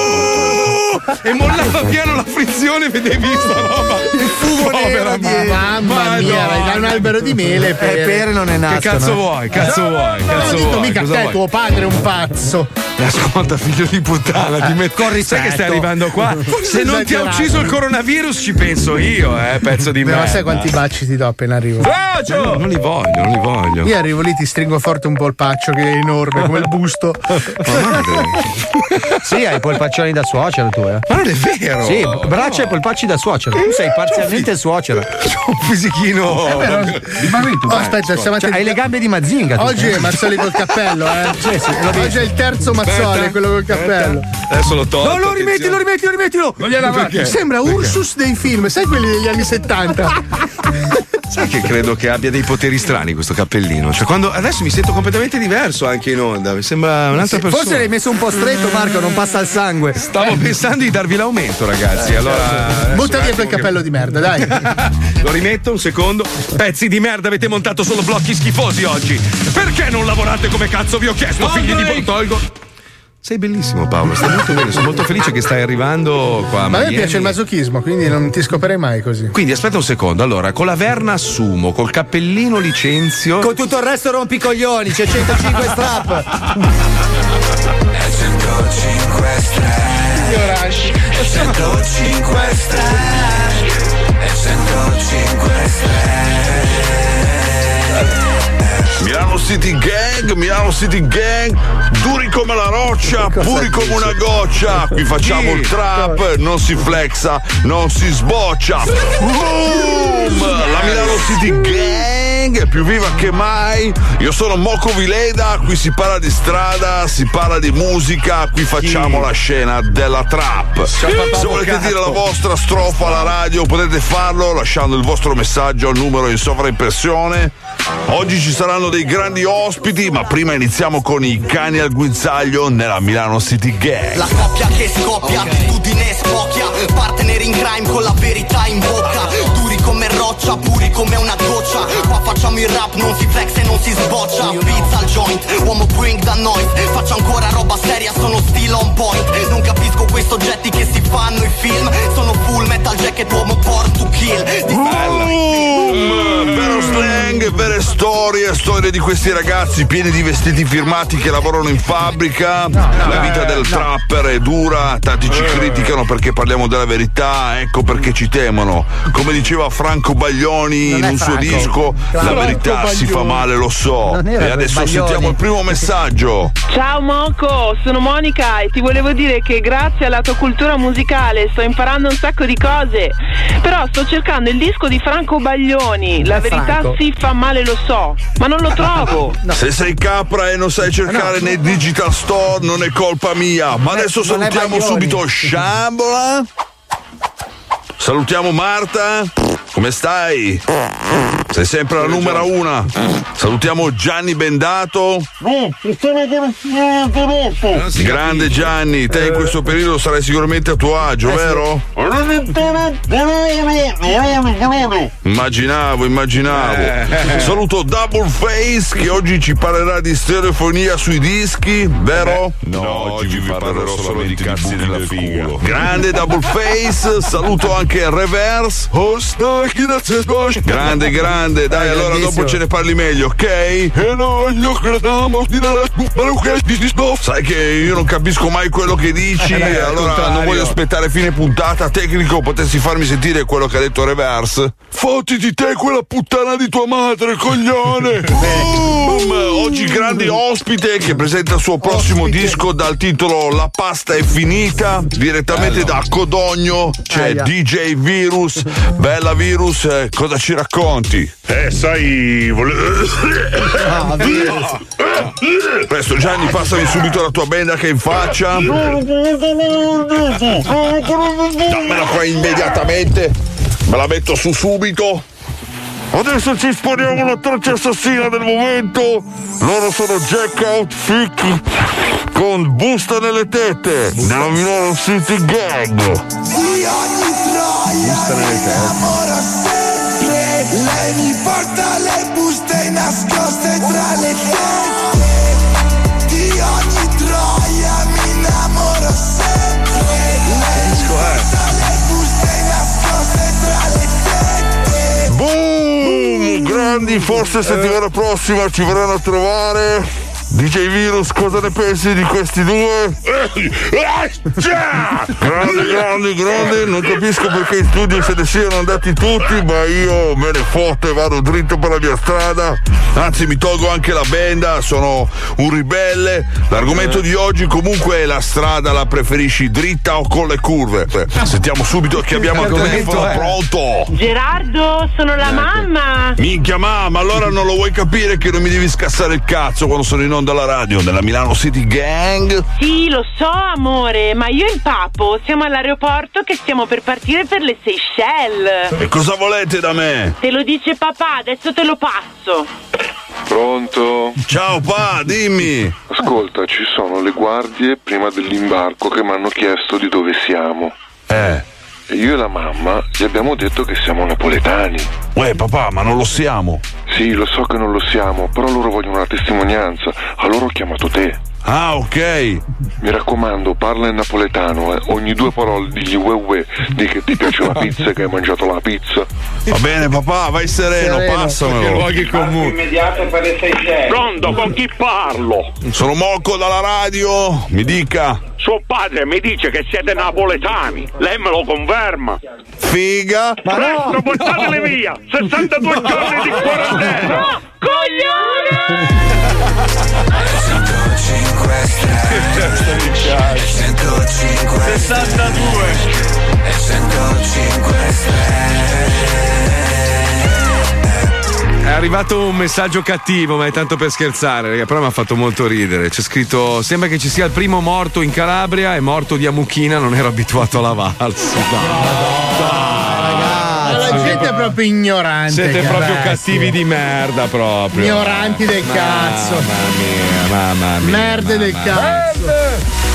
E mollava piano la frizione, vedevi sta roba. Il fumo nero di- Mamma mia, vai da un albero di mele e pere. Eh, pere non ne nascono. Che cazzo vuoi? Cazzo vuoi? Non ho Cazzo detto mica Cosa te, vuoi? tuo padre è un pazzo. Ascolta, figlio di puttana, ti metto. con Sai che stai arrivando qua? [LAUGHS] Se non ti ha ucciso il coronavirus, ci penso io, eh, pezzo di merda. ma sai quanti baci ti do appena arrivo? No, no, non li voglio, non li voglio. Io arrivo lì, ti stringo forte un polpaccio che è enorme come il busto. [LAUGHS] [LAUGHS] Sì, hai polpaccioni da suocero tu, eh. Ma non è vero! Sì, braccia e polpacci da suocero. Tu sei parzialmente suocera. un fisichino. Oh, [LAUGHS] aspetta, siamo Cioè, hai le gambe di Mazinga. Oggi è Mazzoli col cappello, eh? Sì, sì, Oggi è il terzo Mazzoli, Aspetta, quello col cappello. Adesso lo tolgo. No, lo rimetti, lo rimetti, lo rimettilo. Non gliela Perché? Sembra Ursus dei film, sai quelli degli anni 70? [LAUGHS] Sai che credo che abbia dei poteri strani questo cappellino. Cioè, quando adesso mi sento completamente diverso anche in onda. Mi sembra un'altra persona. Forse l'hai messo un po' stretto, Marco, non passa il sangue. Stavo pensando di darvi l'aumento, ragazzi. Allora. adesso Butta via quel che- cappello di merda, dai. [LAUGHS] Lo rimetto un secondo. Pezzi di merda, avete montato solo blocchi schifosi oggi. Perché non lavorate come cazzo vi ho chiesto, figli di Tolgo? Sei bellissimo Paolo, stai molto bene, sono molto felice che stai arrivando qua a Ma a me piace il masochismo, quindi non ti scoperei mai così. Quindi aspetta un secondo, allora, con la verna assumo, col cappellino licenzio. Con tutto il resto rompi i coglioni, c'è 105 strap. 105 stelle 105 stelle 105 Milano City Gang, Milano City Gang, duri come la roccia, puri come una goccia. Qui facciamo il trap, non si flexa, non si sboccia. Boom! La Milano City Gang è più viva che mai. Io sono Moco Vileda, qui si parla di strada, si parla di musica, qui facciamo la scena della trap. Se volete dire la vostra strofa alla radio potete farlo lasciando il vostro messaggio al numero in sovraimpressione. Oggi ci saranno dei grandi ospiti, ma prima iniziamo con i cani al guinzaglio nella Milano City Gang. La coppia che scoppia, attitudine spocchia Partner in crime con la verità in bocca Duri come roccia, puri come una goccia Qua facciamo il rap, non si flex e non si sboccia. Pizza al joint, uomo bring the noise. Faccio ancora roba seria, sono still on point. Non capisco questi oggetti che si fanno i film. Sono full metal jacket, uomo porn to kill. Boom! Vero slang, vere storie, storie di questi ragazzi pieni di vestiti firmati che lavorano in fabbrica. La vita del trapper è dura, tanti ci criticano perché parliamo della verità, ecco perché ci temono. Come diceva Franco Baglioni Non in un suo Franco. disco, la Franco verità si fa Baglioni. male, lo so. E adesso Baglioni. sentiamo il primo messaggio. Ciao Moco, sono Monica e ti volevo dire che grazie alla tua cultura musicale sto imparando un sacco di cose. Però sto cercando il disco di Franco Baglioni. La verità Franco. sì fa male, lo so, ma non lo [LAUGHS] trovo. Se sei capra e non sai cercare nei digital store non è colpa mia. Ma adesso non salutiamo Baglioni. subito Sciambola. Salutiamo Marta. Come stai? Sei sempre la numero una. Salutiamo Gianni Bendato. Grande Gianni, te in questo periodo sarai sicuramente a tuo agio, vero? Immaginavo, immaginavo. Eh. Saluto Double Face che oggi ci parlerà di stereofonia sui dischi, vero? no, oggi vi parlerò solo di cazzi della figa. Grande Double Face, saluto anche Reverse. Oh, Grande, grande, dai, allora dopo ce ne parli meglio, ok? Sai che io non capisco mai quello che dici, Eh, allora non voglio aspettare fine puntata. Tecnico, potessi farmi sentire quello che ha detto Reverse? Fotti di te quella puttana di tua madre, coglione! [LAUGHS] Boom! Oggi grande ospite che presenta il suo prossimo disco dal titolo La pasta è finita, direttamente da Codogno c'è Aia. DJ Virus. Bella Virus, eh, cosa ci racconti? Eh, sai, Ah, Presto Gianni, passami subito la tua benda che è in faccia. Dammela qua immediatamente. Me la metto su subito. Adesso ci spariamo la traccia assassina del momento. Loro sono Jack Outfit con busta nelle tette della Milano City Gang. Busta nelle sempre Lei mi porta le buste nascoste tra le tette. Di ogni troia mi innamoro sempre. Lei mi porta le buste nascoste tra le tette. Boom! Grandi, forse settimana prossima ci verranno a trovare. DJ Virus, cosa ne pensi di questi due? Grande, grande, grande, non capisco perché in studio se ne siano andati tutti, ma io me ne fotto e vado dritto per la mia strada. Anzi, mi tolgo anche la benda, sono un ribelle. L'argomento di oggi comunque è la strada la preferisci dritta o con le curve? Sentiamo subito che abbiamo al telefono, pronto? Gerardo, sono la mamma. Minchia mamma, allora non lo vuoi capire che non mi devi scassare il cazzo quando sono in onda alla radio nella Milano City Gang? Sì, lo so, amore, ma io e il papo siamo all'aeroporto che stiamo per partire per le Seychelles. E cosa volete da me? Te lo dice papà, adesso te lo passo. Pronto? Ciao pa, dimmi. Ascolta, ci sono le guardie prima dell'imbarco che mi hanno chiesto di dove siamo. Eh. Io e la mamma gli abbiamo detto che siamo napoletani. Uè papà, ma non lo siamo. Sì, lo so che non lo siamo, però loro vogliono una testimonianza. Allora ho chiamato te. Ah, ok. Mi raccomando, parla in napoletano, eh. ogni due parole digli ue ue, di che ti piace la pizza e che hai mangiato la pizza. Va bene papà, vai sereno, passamelo. immediato per le Seychelles. Pronto, con chi parlo? Sono Moco dalla radio, mi dica. Suo padre mi dice che siete napoletani. Lei me lo conferma. Figa. Ma Presto, portatele via! 62 giorni di quarantena! Coglione! 105 62 e 105 È arrivato un messaggio cattivo, ma è tanto per scherzare, raga, però mi ha fatto molto ridere. C'è scritto: Sembra che ci sia il primo morto in Calabria, è morto di Amuchina, non ero abituato alla valsa. La gente è proprio ignorante. Siete proprio cattivi di merda, proprio. Ignoranti del cazzo. Mamma mia, mamma mia. Merde del cazzo.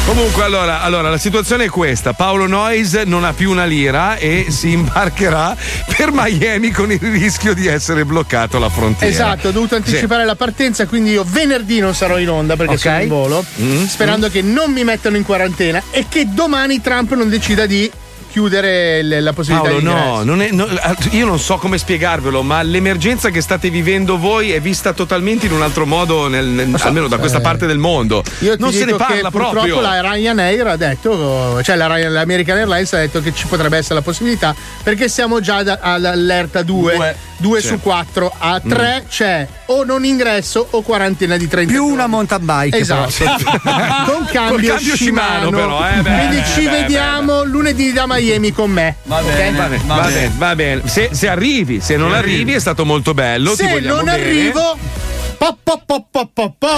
Comunque, allora, allora, la situazione è questa: Paolo Noyes non ha più una lira e si imbarcherà per Miami con il rischio di essere bloccato alla frontiera. Esatto, ho dovuto anticipare la partenza, quindi io venerdì non sarò in onda perché Ok. sono in volo, Mm. sperando che non mi mettano in quarantena e che domani Trump non decida di chiudere il- la possibilità Paolo, di no, non è- no, io non so come spiegarvelo, ma l'emergenza che state vivendo voi è vista totalmente in un altro modo, nel- nel- almeno da questa eh, parte del mondo. Io non se ne parla purtroppo proprio. la Ryanair ha detto, cioè la l'American Airlines ha detto che ci potrebbe essere la possibilità perché siamo già da- all'allerta 2. 2 Sì. su 4 a 3 c'è o non ingresso o quarantena di 30 Più una mountain bike. Esatto. [LAUGHS] Con cambio, cambio Shimano. Shimano, però, eh, beh, Quindi beh, ci beh, vediamo lunedì da Miami con me. Va bene, va bene, va bene, va bene. Se, se arrivi, se non arrivi è stato molto bello. Se non bene. arrivo, po, po, po, po, po, po,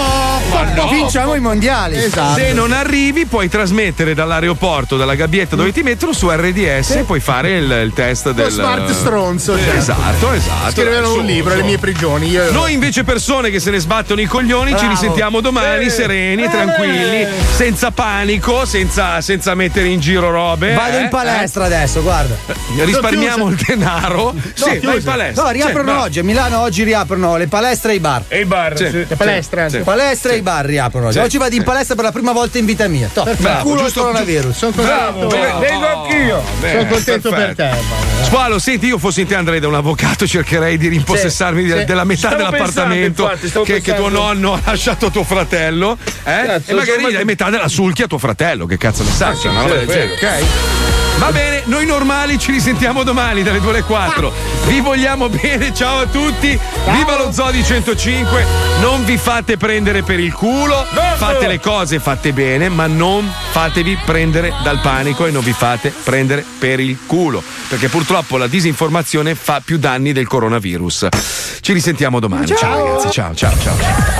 po, no. Vinciamo i mondiali. Esatto. Se non arrivi, puoi trasmettere dall'aeroporto, dalla gabbietta dove ti mettono su RDS e puoi fare il, il test Lo del. smart stronzo. Eh, certo. Esatto, esatto. Scrivevano un libro, le mie prigioni. Io... Noi invece persone che se ne sbattono i coglioni ci Bravo. risentiamo domani Eh. sereni, Eh. tranquilli, senza panico, senza, senza mettere in giro robe. Vado eh, in palestra adesso, guarda. eh. Risparmiamo il denaro. sì, vai in palestra. No, riaprono Sì, va. oggi. A Milano oggi riaprono le palestre e i bar. E i bar, Sì. sì. Le palestre. Sì. Palestre e i bar riaprono oggi. Sì. Oggi vado in palestra per la prima volta in vita mia. Toh, Bravo, culo giusto- coronavirus. Sono Bravo, contento. ve- vengo anch'io. Bene, Sono contento perfetto. per te. Squalo, senti, io fossi in te andrei da un avvocato, cercherei di rimpossessarmi Sì, sì. della metà Stavo dell'appartamento pensando, infatti, che, che tuo nonno ha lasciato a tuo fratello. Eh? Cazzo, e magari dai metà della sulchi a tuo fratello. Che cazzo ne sai? Cioè, una roba del genere, ok? Va bene, noi normali ci risentiamo domani dalle 2 alle 4. Vi vogliamo bene, ciao a tutti. Viva lo Zodi 105. Non vi fate prendere per il culo. Fate le cose fatte bene, ma non fatevi prendere dal panico e non vi fate prendere per il culo. Perché purtroppo la disinformazione fa più danni del coronavirus. Ci risentiamo domani. ciao ragazzi, ciao ciao ciao.